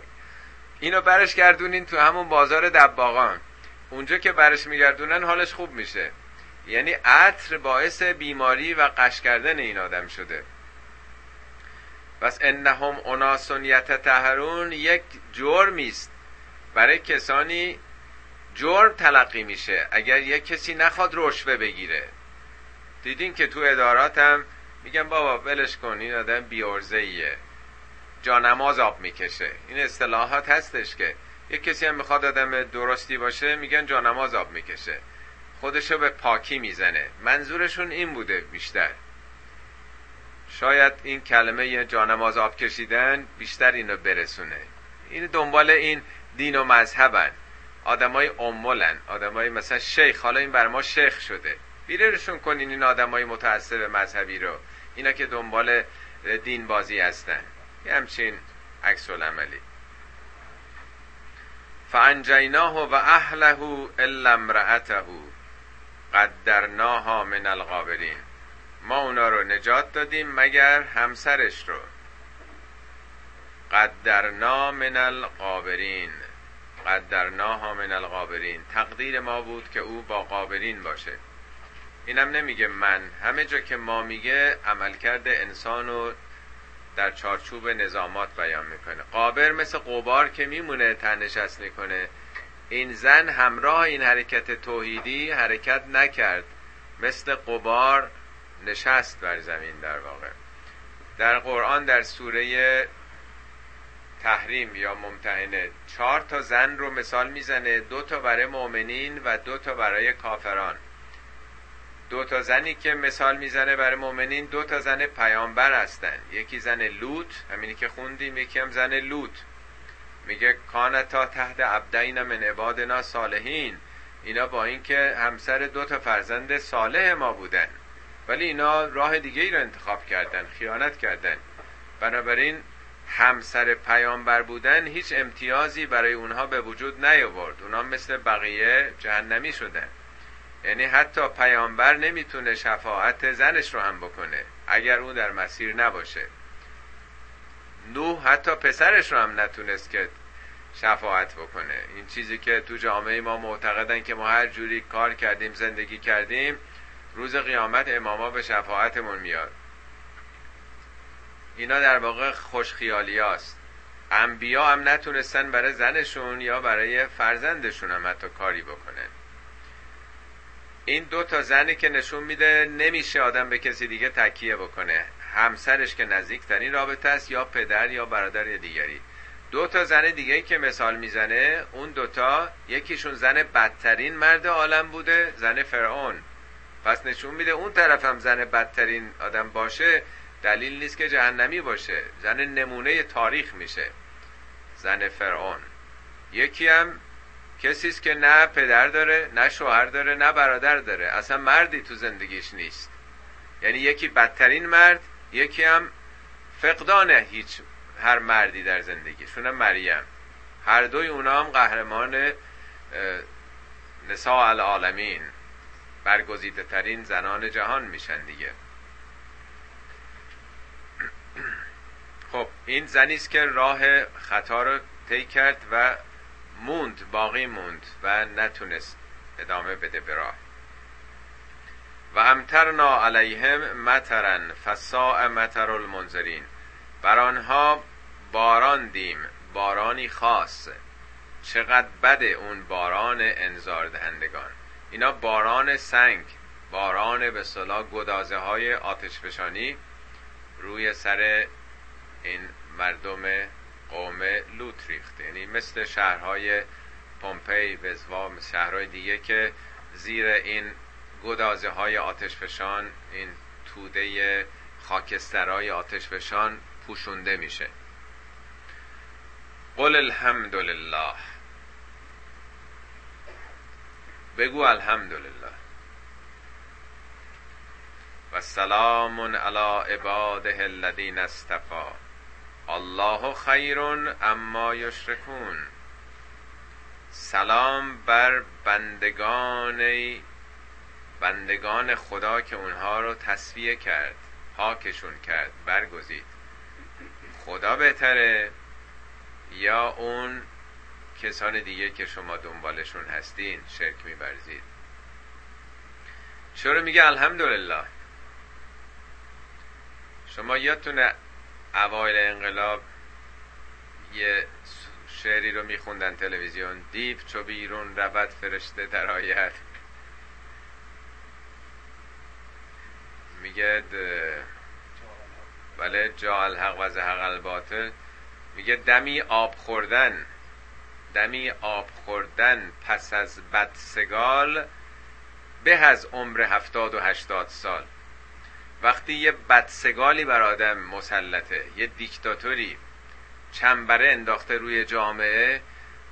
اینو برش گردونین تو همون بازار دباغان. اونجا که برش میگردونن حالش خوب میشه. یعنی عطر باعث بیماری و قش کردن این آدم شده. پس انهم اناسون یتطهرون یک جرمی است. برای کسانی جرم تلقی میشه. اگر یک کسی نخواد رشوه بگیره. دیدین که تو ادارات هم میگن بابا ولش کن این آدم بیارزه ایه جانماز آب می‌کشه. این اصطلاحات هستش که یک کسی هم می‌خواد آدم درستی باشه میگن جانماز آب می‌کشه. خودشو به پاکی می‌زنه. منظورشون این بوده بیشتر. شاید این کلمه جانماز آب کشیدن بیشتر اینو برسونه. این دنبال این دین و مذهبن. آدمای امولن آدمای مثلا شیخ. حالا این بر ما شیخ شده. بیرشون کنین این آدمای متعصب مذهبی رو. اینا که دنبال دین بازی هستن. یه همچین عکس العملی. فانجیناه و اهله الا امرأته. قدرناها من الغابرین. ما اونا رو نجات دادیم مگر همسرش رو. قدرنا من الغابرین قدرناها من الغابرین تقدیر ما بود که او با غابرین باشه. اینم نمیگه من. همه جا که ما میگه عملکرد انسان رو در چارچوب نظامات بیان می‌کنه. قابر مثل قبار که میمونه تنشست می‌کنه. این زن همراه این حرکت توحیدی حرکت نکرد. مثل قبار نشست بر زمین در واقع. در قرآن در سوره تحریم یا ممتحنه چهار تا زن رو مثال می‌زنه دو تا برای مؤمنین و دو تا برای کافران. دو تا زنی که مثال می‌زنه برای مؤمنین دو تا زن پیامبر هستن. یکی زن لوط همینی که خوندیم یکی هم زن لوط. میگه کانتا تحت عبدین من عبادنا صالحین. اینا با اینکه همسر دو تا فرزند صالح ما بودن. ولی اینا راه دیگه ای رو انتخاب کردن خیانت کردن. بنابراین همسر پیامبر بودن هیچ امتیازی برای اونها به وجود نیاورد. اونها مثل بقیه جهنمی شدن. یعنی حتی پیامبر نمی‌تونه شفاعت زنش رو هم بکنه اگر اون در مسیر نباشه. نوح حتی پسرش رو هم نتونست که شفاعت بکنه. این چیزی که تو جامعه ما معتقدن که ما هر جوری کار کردیم زندگی کردیم روز قیامت اماما به شفاعتمون میاد. اینا در واقع خوشخیالی هاست. انبیا هم نتونستن برای زنشون یا برای فرزندشون هم حتی کاری بکنن. این دو تا زنی که نشون میده نمیشه آدم به کسی دیگه تکیه بکنه. همسرش که نزدیکترین رابطه است یا پدر یا برادر دیگری. دو تا زن دیگه که مثال می‌زنه اون دوتا یکیشون زن بدترین مرد عالم بوده زن فرعون. پس نشون میده اون طرف هم زن بدترین آدم باشه دلیل نیست که جهنمی باشه. زن نمونه تاریخ میشه. زن فرعون. یکی هم کسی که نه پدر داره نه شوهر داره نه برادر داره. اصلا مردی تو زندگیش نیست. یعنی یکی بدترین مرد یکی هم فقدان هیچ هر مردی در زندگیشون مریم. هر دوی اونا هم قهرمان نساء العالمین. برگزیده ترین زنان جهان میشن دیگه. خب این زنی است که راه خطا رو طی کرد و موند باقی موند و نتونست ادامه بده به راه. و امترنا علیهم مترن فساء متر المنذرین. بر آنها باران دیم بارانی خاص. چقدر بده اون باران انذار دهندگان اینا باران سنگ باران به صلاح گدازه های آتش روی سر این مردم قوم لوط ریخت. یعنی مثل شهرهای پومپی وزوا شهرهای دیگه که زیر این گدازه های آتشفشان این توده خاکسترهای آتشفشان پوشونده میشه. قل الحمد لله بگو الحمدلله. و سلام علی عباده الذین استفا. الله خیر اما یشرکون. سلام بر بندگان بندگان خدا که اونها رو تصفیه کرد پاکشون کرد برگزید. خدا بهتره یا اون کسان دیگه که شما دنبالشون هستین شرک میبرزید چرا میگه الحمدلله. شما یادتونه اوایل انقلاب یه شعری رو میخوندن تلویزیون دیو چو بیرون رود فرشته در آید میگه بله جا الحق و زهق الباطل. میگه دمی آب خوردن. دمی آب خوردن پس از بدسگال به از عمر هفتاد و هشتاد سال. وقتی یه بدسگالی بر آدم مسلطه یه دیکتاتوری چنبره انداخته روی جامعه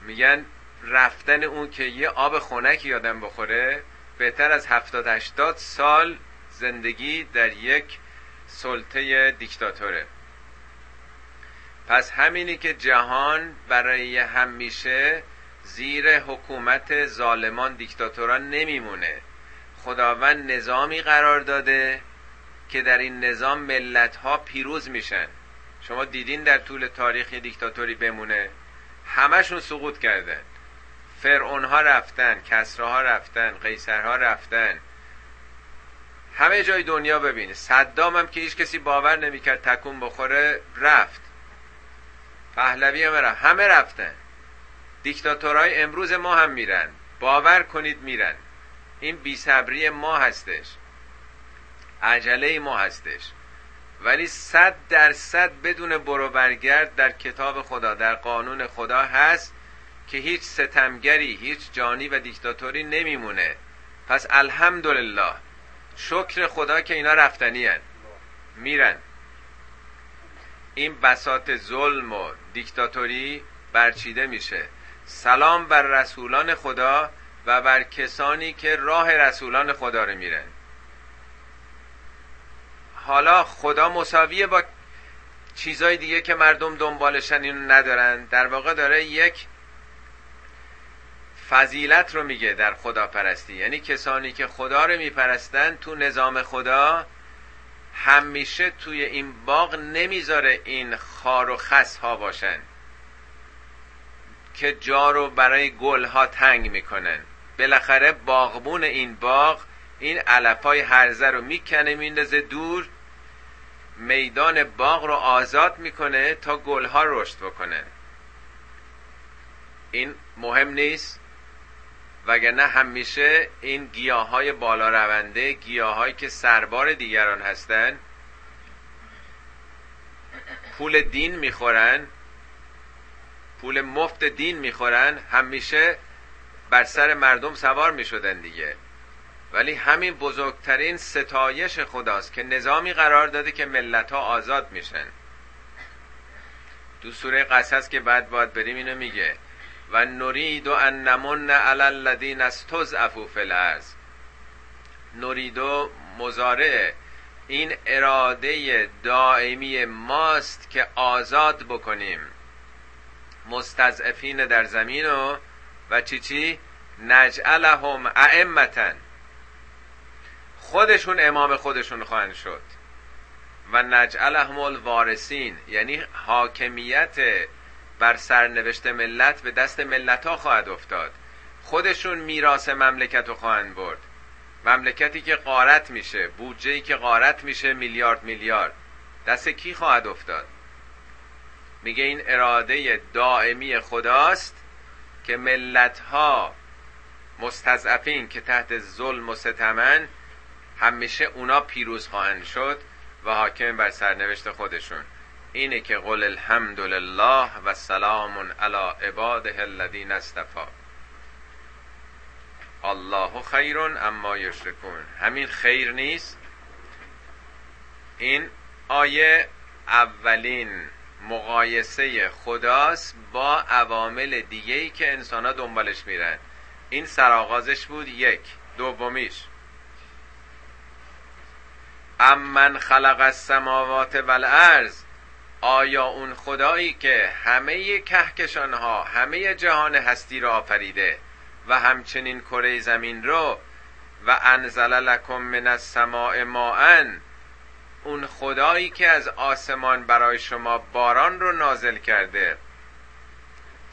میگن رفتن اون که یه آب خونکی آدم بخوره بهتر از هفتاد هشتاد سال زندگی در یک سلطه دیکتاتوره. پس همینی که جهان برای همیشه زیر حکومت ظالمان دیکتاتوران نمیمونه. خداوند نظامی قرار داده که در این نظام ملت ها پیروز میشن. شما دیدین در طول تاریخ دیکتاتوری بمونه. همشون سقوط کردن. فرعون ها رفتن کسرا ها رفتن قیصر ها رفتن. همه جای دنیا ببینه صدام هم که هیچ کسی باور نمی‌کرد تکون بخوره رفت. پهلوی هم رفت همه رفتن. دیکتاتورهای امروز ما هم میرن. باور کنید میرن. این بیصبری ما هستش. عجله ما هستش. ولی صد درصد بدون برو برگرد در کتاب خدا در قانون خدا هست که هیچ ستمگری هیچ جانی و دیکتاتوری نمیمونه. پس الحمدلله. شکر خدا که اینا رفتنی هن. میرن. این بسات ظلم و دیکتاتوری برچیده میشه. سلام بر رسولان خدا و بر کسانی که راه رسولان خدا رو میرن. حالا خدا مساویه با چیزای دیگه که مردم دنبالشن اینو ندارن. در واقع داره یک فضیلت رو میگه در خدا پرستی یعنی کسانی که خدا رو میپرستن تو نظام خدا همیشه توی این باغ نمی‌ذاره این خار و خس ها باشن که جا رو برای گل ها تنگ می‌کنن. بالاخره باغبون این باغ این علفای هرزه رو می‌کنه میندازه دور میدان باغ رو آزاد می‌کنه تا گل ها رشد بکنه. این مهم نیست. وگرنه همیشه این گیاه های بالا رونده گیاه هایی که سربار دیگران هستن پول دین می‌خورن پول مفت دین می‌خورن همیشه بر سر مردم سوار می‌شدن دیگه. ولی همین بزرگترین ستایش خداست که نظامی قرار داده که ملت ها آزاد میشن. دو سوره قصص که بعد باید بریم اینو میگه. و نرید ان نمن علی الذین استضعفوا فی الارض نریدو مزارع این اراده دائمی ماست که آزاد بکنیم. مستضعفین در زمین و و چی چی؟ نجعلهم ائمتا خودشون امام خودشون خواهند شد. و نجعلهم الوارثین یعنی حاکمیت بر سرنوشت ملت به دست ملت ها خواهد افتاد. خودشون میراث مملکت رو خواهند برد. مملکتی که قارت میشه بودجه که قارت میشه میلیارد میلیارد. دست کی خواهد افتاد؟ میگه این اراده دائمی خداست که ملت ها مستضعفین که تحت ظلم و ستمن همیشه اونا پیروز خواهند شد و حاکم بر سرنوشت خودشون. اینه که قل الحمد لله و سلام علی عباده الذین اصطفى الله خیر اما یشرکون. همین خیر نیست؟ این آیه اولین مقایسه خداست با عوامل دیگه ای که انسان دنبالش میرن. این سرآغازش بود یک. دومیش. امن خلق السماوات والارض. آیا اون خدایی که همه کهکشان ها همه جهان هستی را آفریده و همچنین کره زمین رو و انزل لکم من السماء ماء اون خدایی که از آسمان برای شما باران رو نازل کرده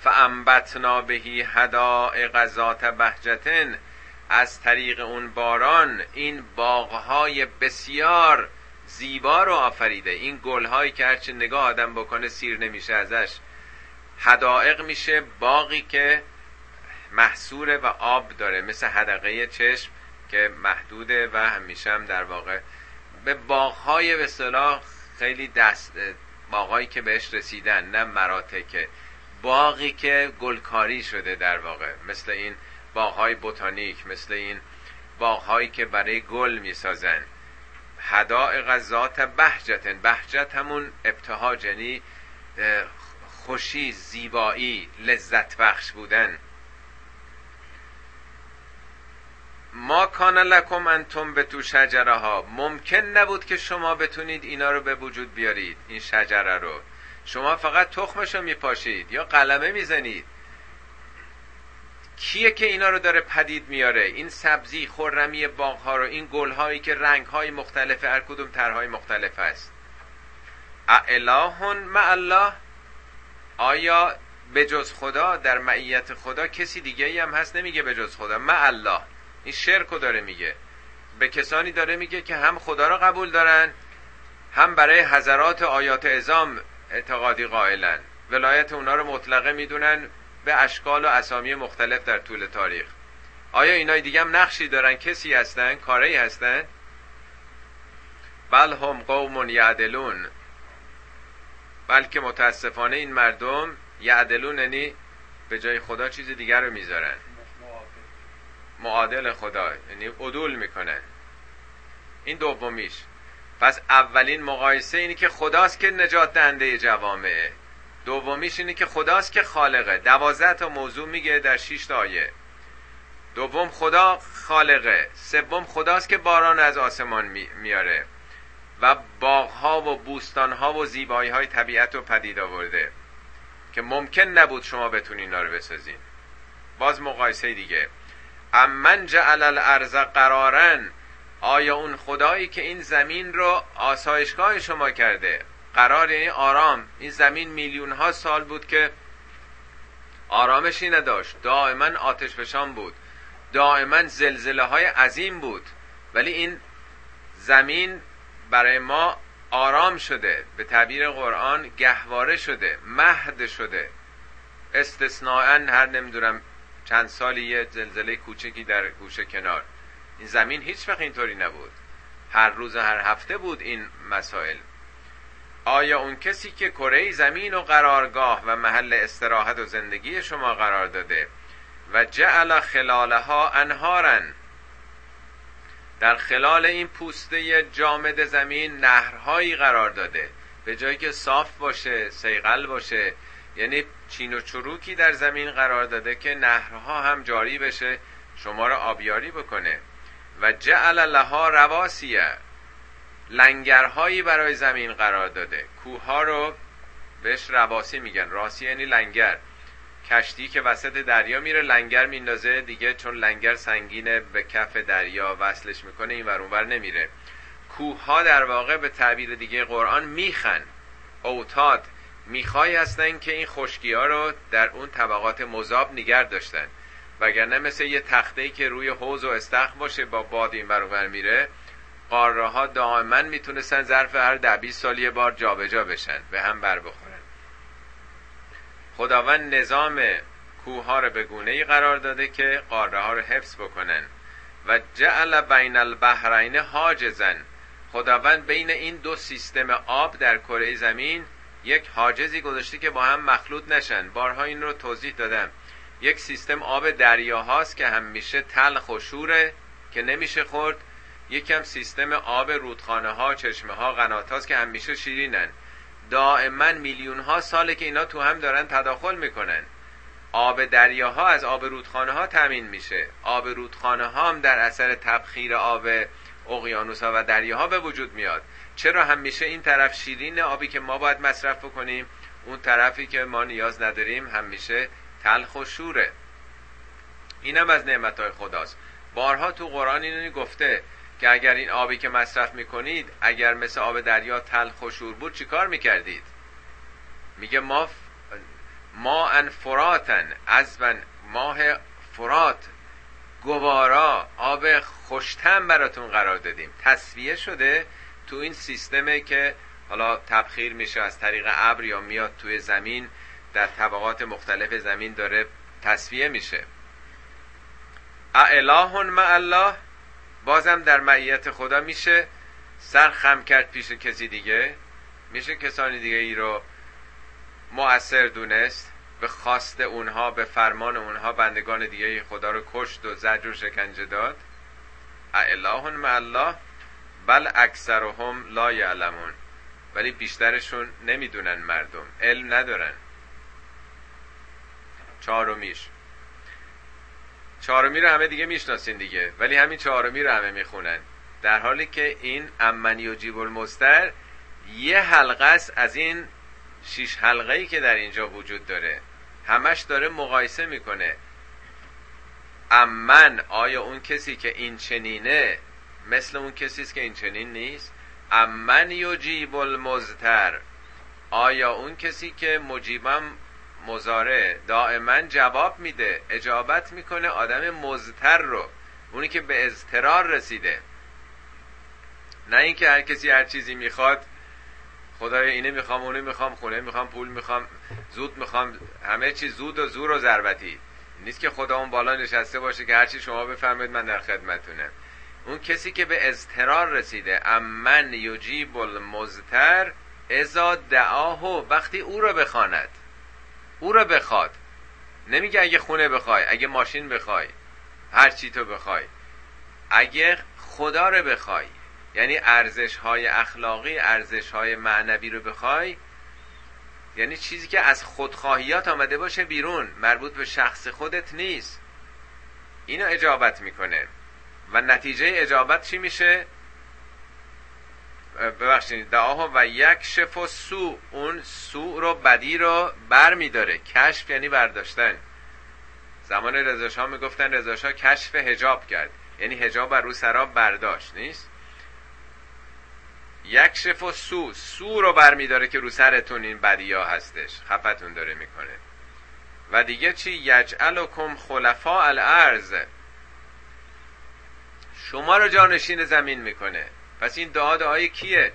فانبتنا بهی هدائق ذات بهجتن از طریق اون باران این باغهای بسیار زیبا رو آفریده. این گلهایی که هرچی نگاه آدم بکنه سیر نمیشه ازش. هدائق میشه باقی که محصوره و آب داره. مثل حدقه چشم که محدوده و همیشه هم در واقع. به باغهای به صلاح خیلی دست باغهایی که بهش رسیدن نه مراتکه. باقی که گلکاری شده در واقع. مثل این باغهای بوتانیک مثل این باغهایی که برای گل می‌سازن. هدائق ذات بهجتن بهجت همون ابتهاج یعنی خوشی زیبایی لذت بخش بودن. ما کان لکم انتم به تو شجره ها ممکن نبود که شما بتونید اینا رو به وجود بیارید این شجره رو. شما فقط تخمش میپاشید یا قلمه می‌زنید. کیه که اینا رو داره پدید میاره؟ این سبزی خرمی باغ ها رو این گل هایی که رنگ های مختلف هر کدوم طرحهای مختلف است. مع الله؟ آیا به جز خدا در معیت خدا کسی دیگه ای هم هست؟ نمیگه به جز خدا. مع الله. این شرکو داره میگه. به کسانی داره میگه که هم خدا را قبول دارن هم برای حضرات آیات ازام اعتقادی قائلن. ولایت اونا رو مطلقه می‌دونن. به اشکال و اسامی مختلف در طول تاریخ. آیا اینای دیگه هم نقشی دارن؟ کسی هستن؟ کاری هستن؟ بل هم قوم یعدلون. بلکه متاسفانه این مردم یعدلون یعنی به جای خدا چیز دیگر رو می‌ذارن. معادل خدا یعنی عدول می‌کنن. این دومیش. پس اولین مقایسه اینی که خداست که نجات دهنده جوامعه. دومیش اینه که خداست که خالقه. دوازده تا موضوع میگه در شیش تا آیه. دوم خدا خالقه. سوم خداست که باران از آسمان میاره و باغها و بوستانها و زیبایی های طبیعت رو پدید آورده که ممکن نبود شما بتونین اینا رو بسازین. باز مقایسه دیگه. امن جعل الارض قرارن. آیا اون خدایی که این زمین رو آسایشگاه شما کرده؟ قرار یعنی آرام. این زمین میلیون ها سال بود که آرامشی نداشت. دائما آتش فشان بود. دائما زلزله های عظیم بود. ولی این زمین برای ما آرام شده. به تعبیر قرآن گهواره شده. مهد شده. استثناء هر نمی‌دونم چند سالی یه زلزله کوچکی در گوشه کنار. این زمین هیچ وقت اینطوری نبود. هر روز هر هفته بود این مسائل. آیا اون کسی که کره زمین و قرارگاه و محل استراحت و زندگی شما قرار داده و جعل خلالها انهارن؟ در خلال این پوسته جامد زمین نهرهایی قرار داده. به جایی که صاف باشه سیقل باشه. یعنی چین و چروکی در زمین قرار داده که نهرها هم جاری بشه شما را آبیاری بکنه. و جعل لها رواسیه. لنگرهایی برای زمین قرار داده. کوه رو بهش رواسی میگن. راسی یعنی لنگر. کشتی که وسط دریا میره لنگر میندازه. دیگه چون لنگر سنگینه به کف دریا وصلش می‌کنه این ور نمیره. کوه در واقع به تعبیر دیگه قرآن میخن. اوتاد. می‌خوای هستن که این خشکی ها رو در اون طبقات مذاب نگر داشتن. وگرنه مثل یه تخته که روی حوز و استخ باشه با باد این ور میره. قاره ها دائما می‌تونستن ظرف هر ده 20 سال یه بار جابجا جا بشن به هم بر بخورن. خداوند نظام کوه ها رو به گونه ای قرار داده که قاره ها رو حفظ بکنن. و جعل بین البحرین حاجزن خداوند بین این دو سیستم آب در کره زمین یک حاجزی گذاشته که با هم مخلوط نشن. بارها این رو توضیح دادم. یک سیستم آب دریاهاست که همیشه تلخ و شوره که نمیشه خورد. یکم سیستم آب رودخانه ها چشمه ها قنات هاست که همیشه شیرینن. دائما میلیون ها ساله که اینا تو هم دارن تداخل می‌کنن. آب دریاها از آب رودخانه ها تامین میشه. آب رودخانه ها هم در اثر تبخیر آب اقیانوس ها و دریاها به وجود میاد. چرا همیشه این طرف شیرین آبی که ما باید مصرف بکنیم اون طرفی که ما نیاز نداریم همیشه تلخ و شوره. اینم از نعمت های خداست. بارها تو قرآن اینو گفته که اگر این آبی که مصرف می‌کنید اگر مثل آب دریا تلخ و شور بود چیکار می‌کردید؟ میگه ما ما ان فراتن از ماه فرات گوارا آب خوشتم براتون قرار دادیم. تصویه شده تو این سیستمه که حالا تبخیر میشه از طریق ابر یا میاد توی زمین در طبقات مختلف زمین داره تصویه میشه. اله مع الله؟ بازم در معیت خدا میشه سر خم کرد پیش کسی دیگه. میشه کسانی دیگه ای رو مؤثر دونست به خواست اونها به فرمان اونها بندگان دیگه خدا رو کشت و زجر و شکنجه داد. اله مع الله بل اکثرهم لا یعلمون. ولی بیشترشون نمی‌دونن مردم علم ندارن. چهارمیش چهارمی رو همه دیگه می‌شناسین دیگه ولی همین چهارمی رو همه می‌خونن. در حالی که این امنی و جیب المستر یه حلقه است از این شیش حلقه ای که در اینجا وجود داره. همش داره مقایسه می‌کنه. امن آیا اون کسی که این چنینه؟ مثل اون کسی است که این چنین نیست؟ امن یجیب المزتر آیا اون کسی که مجیبم مزاره دائما جواب میده اجابت می‌کنه آدم مزتر رو اونی که به اضطرار رسیده. نه اینکه هر کسی هر چیزی می‌خواد خدای اینه می‌خوام اونه می‌خوام خونه می‌خوام پول می‌خوام زود می‌خوام همه چیز زود و زور و ضربتی. نیست که خدا اون بالا نشسته باشه که هرچی شما بفرمایید من در خدمتونم اون کسی که به اضطرار رسیده امن یجیب المزتر ازا دعاهو وقتی او رو بخواند. او رو بخواد. نمیگه اگه خونه بخوای اگه ماشین بخوای هر چی تو بخوای. اگه خدا رو بخوای یعنی ارزش های اخلاقی ارزش های معنوی رو بخوای یعنی چیزی که از خودخواهیات آمده باشه بیرون مربوط به شخص خودت نیست. اینو اجابت می‌کنه. و نتیجه اجابت چی میشه؟ ببخشید دعاها و یک شف و سو اون سو رو بدی رو بر میداره کشف یعنی برداشتن. زمان رضاشاه می‌گفتن رضاشاه کشف هجاب کرد. یعنی هجاب بر رو سراب برداشت نیست؟ یک شف و سو سو رو بر میداره که رو سرتون این بدی ها هستش. خفتون داره می‌کنه. و دیگه چی؟ یجعلکم خلفاء الارض. شما رو جانشین زمین می‌کنه. پس این دعا دعای کیه؟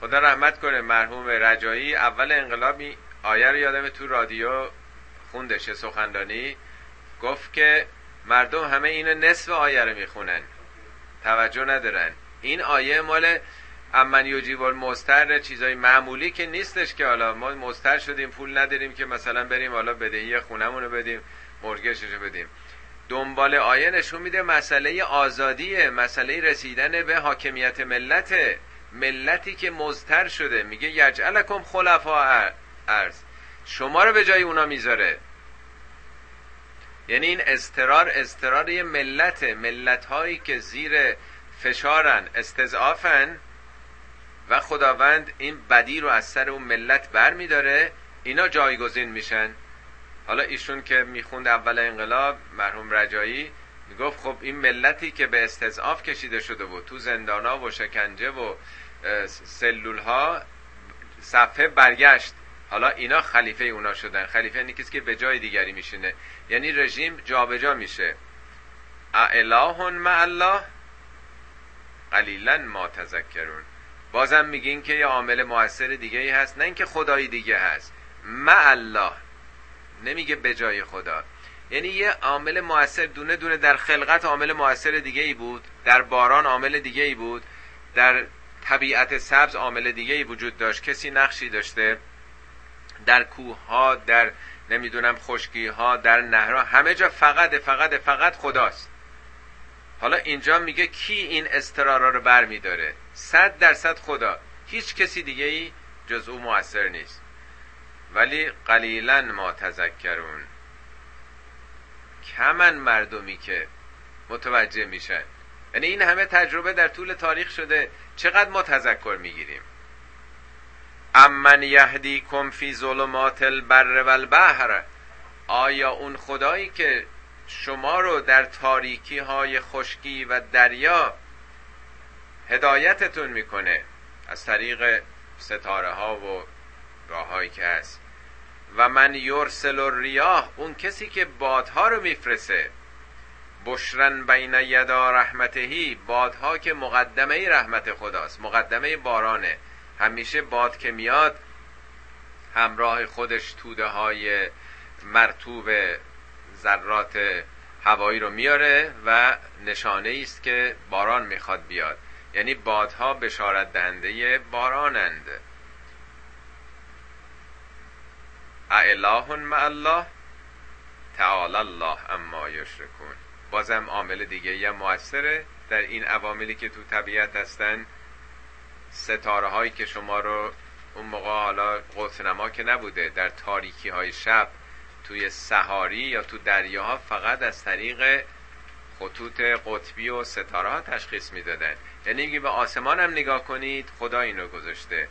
خدا رحمت کنه مرحوم رجایی اول انقلابی آیه رو یادم تو رادیو خوندش سخندانی گفت که مردم همه اینو نصف آیه رو می‌خونن. توجه ندارن. این آیه مال امن یوجیب المستر چیزای معمولی که نیستش که حالا ما مستر شدیم پول نداریم که مثلا بریم حالا بدهی خونمون رو بدیم مرگشش رو بدیم. دنبال آیه نشون میده مسئله آزادیه مسئله رسیدن به حاکمیت ملت ملتی که مزتر شده. میگه یجعلکم خلفا ارز شما رو به جای اونا می‌ذاره. یعنی این استرار استرار یه ملت ملت هایی که زیر فشارن استضعافن و خداوند این بدی رو از سر اون ملت بر میداره اینا جایگزین میشن. حالا ایشون که می‌خوند اول انقلاب مرحوم رجایی می‌گفت خب این ملتی که به استضعاف کشیده شده بود تو زندانا و شکنجه و سلول ها صفحه برگشت. حالا اینا خلیفه اونا شدن. خلیفه یعنی کسی که به جای دیگری میشینه. یعنی رژیم جابجا جا میشه. اله مع الله قلیلا ما تذکرون. بازم میگین که یه عامل موثر دیگه ای هست نه اینکه خدایی دیگه هست. مع الله. نمیگه به جای خدا. یعنی یه عامل موثر دونه دونه در خلقت عامل موثر دیگه ای بود در باران عامل دیگه ای بود در طبیعت سبز عامل دیگه ای وجود داشت. کسی نقشی داشته در کوه ها در نمی‌دونم خشکی ها در نهرها همه جا فقط فقط فقط خداست. حالا اینجا میگه کی این استرارا رو بر میداره صد درصد خدا. هیچ کسی دیگه ای جز او موثر نیست. ولی قلیلا ما تذکرون. کمن مردمی که متوجه میشن یعنی این همه تجربه در طول تاریخ شده. چقدر ما تذکر می‌گیریم؟ امن کم فی ظلمات البر و البحر آیا اون خدایی که شما رو در تاریکی های خشکی و دریا هدایتتون می‌کنه؟ از طریق ستاره ها و راههایی که هست. و من یرسل و ریاه اون کسی که بادها رو میفرسه بشرن بین یدا رحمتهی بادها که مقدمه رحمت خداست مقدمه بارانه. همیشه باد که میاد همراه خودش توده های مرتوب ذرات هوایی رو میاره و نشانه است که باران می‌خواد بیاد. یعنی بادها بشارت دهنده بارانند. اله مع الله تعالی الله اما یشرکون. بازم عامل دیگه یه موثره. در این عواملی که تو طبیعت هستن ستاره هایی که شما رو اون موقع حالا قطنما که نبوده در تاریکی های شب توی سهاری یا تو دریاها فقط از طریق خطوط قطبی و ستاره ها تشخیص می‌دادن. یعنی به آسمان هم نگاه کنید خدا اینو گذاشته.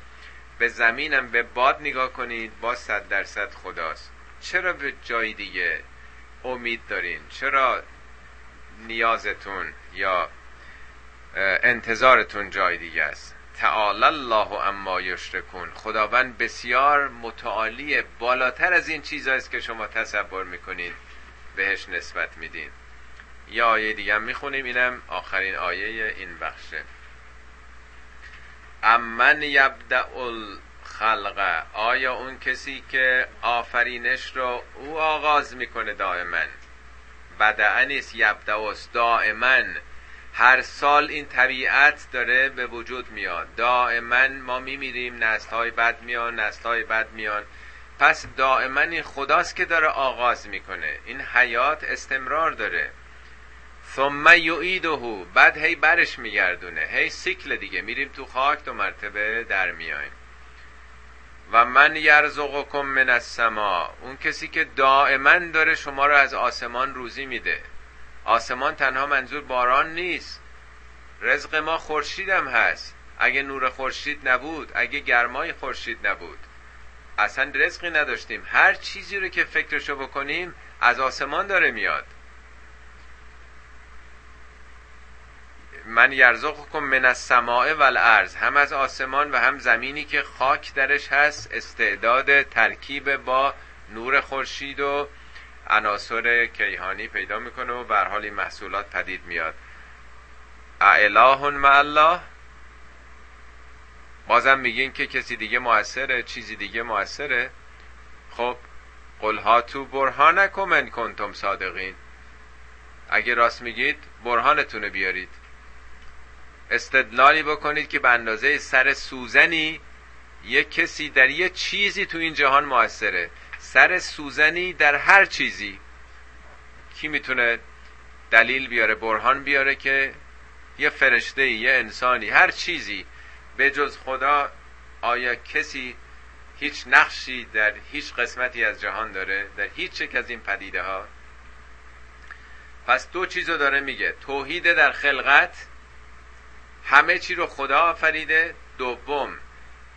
به زمینم به باد نگاه کنید با صد درصد خداست. چرا به جای دیگه امید دارین؟ چرا نیازتون یا انتظارتون جای دیگه است؟ تعالی الله اما یشرکون. خداوند بسیار متعالی بالاتر از این چیزهاییست که شما تصور می‌کنید. بهش نسبت میدین. یا آیه دیگه هم می‌خونیم اینم آخرین آیه این بخشه. امن یبدع الخلق. آیا اون کسی که آفرینش رو او آغاز می‌کنه دائما؟ بدعه نیست یبدعوست دائما. هر سال این طبیعت داره به وجود میاد. دائما ما میمیریم نسل های بد میان نسل های بد میان. پس دائما این خداست که داره آغاز می‌کنه. این حیات استمرار داره. ثم یعیده بعد هی برش میگردونه. هی سیکل دیگه. میریم تو خاک دو مرتبه در میایم و من یرزقکم من السما. اون کسی که دائما داره شما رو از آسمان روزی میده. آسمان تنها منظور باران نیست. رزق ما خورشیدم هست. اگه نور خورشید نبود اگه گرمای خورشید نبود. اصلا رزقی نداشتیم. هر چیزی رو که فکرشو بکنیم از آسمان داره میاد. من یرزقکم من السماء والارض هم از آسمان و هم زمینی که خاک درش هست استعداد ترکیب با نور خورشید و عناصر کیهانی پیدا می‌کنه و بر حال محصولات پدید میاد. اله مع الله. بازم میگین که کسی دیگه موثره چیزی دیگه موثره. خب قل تو برهانکم من کنتم صادقین. اگه راست میگید برهانتون بیارید. استدلالی بکنید که به اندازه سر سوزنی یک کسی در یه چیزی تو این جهان موثره. سر سوزنی در هر چیزی. کی می‌تونه دلیل بیاره برهان بیاره که یه فرشته یه انسانی هر چیزی به جز خدا آیا کسی هیچ نقشی در هیچ قسمتی از جهان داره؟ در هیچ یک از این پدیده ها پس دو چیزو داره میگه. توحید در خلقت همه چی رو خدا آفریده. دوم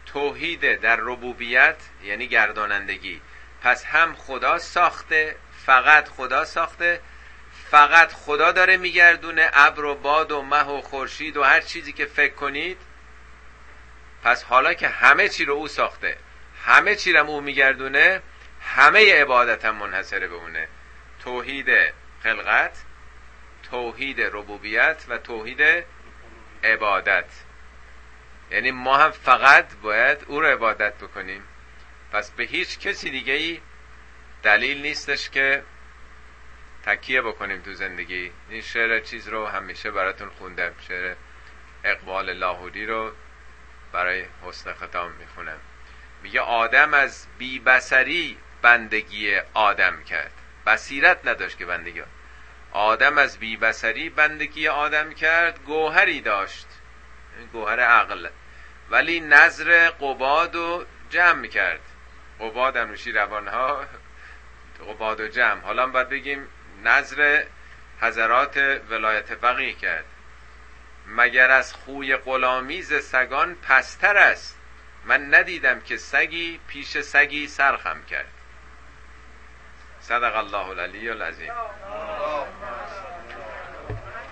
توحید در ربوبیت یعنی گردانندگی. پس هم خدا ساخته فقط خدا ساخته. فقط خدا داره میگردونه ابر و باد و مه و خورشید و هر چیزی که فکر کنید. پس حالا که همه چی رو او ساخته همه چی رو او میگردونه همه عبادت هم منحصره به اونه. توحید خلقت توحید ربوبیت و توحید عبادت. یعنی ما هم فقط باید او رو عبادت بکنیم. پس به هیچ کسی دیگه ای دلیل نیستش که تکیه بکنیم تو زندگی. این شعر چیز رو همیشه براتون خوندم. شعر اقبال لاهوری رو برای حسن ختام می‌خونم. میگه آدم از بی بسری بندگی آدم کرد. بصیرت نداشت که بندگی آدم از بی بسری بندگی آدم کرد گوهری داشت. گوهر عقل. ولی نظر قباد و جمع کرد قباد انوشی روانها قباد و جمع. حالا باید بگیم نظر حضرات ولایت فقیه کرد. مگر از خوی غلامیز سگان پستر است؟ من ندیدم که سگی پیش سگی سرخم کرد. صدق الله العلی العظیم.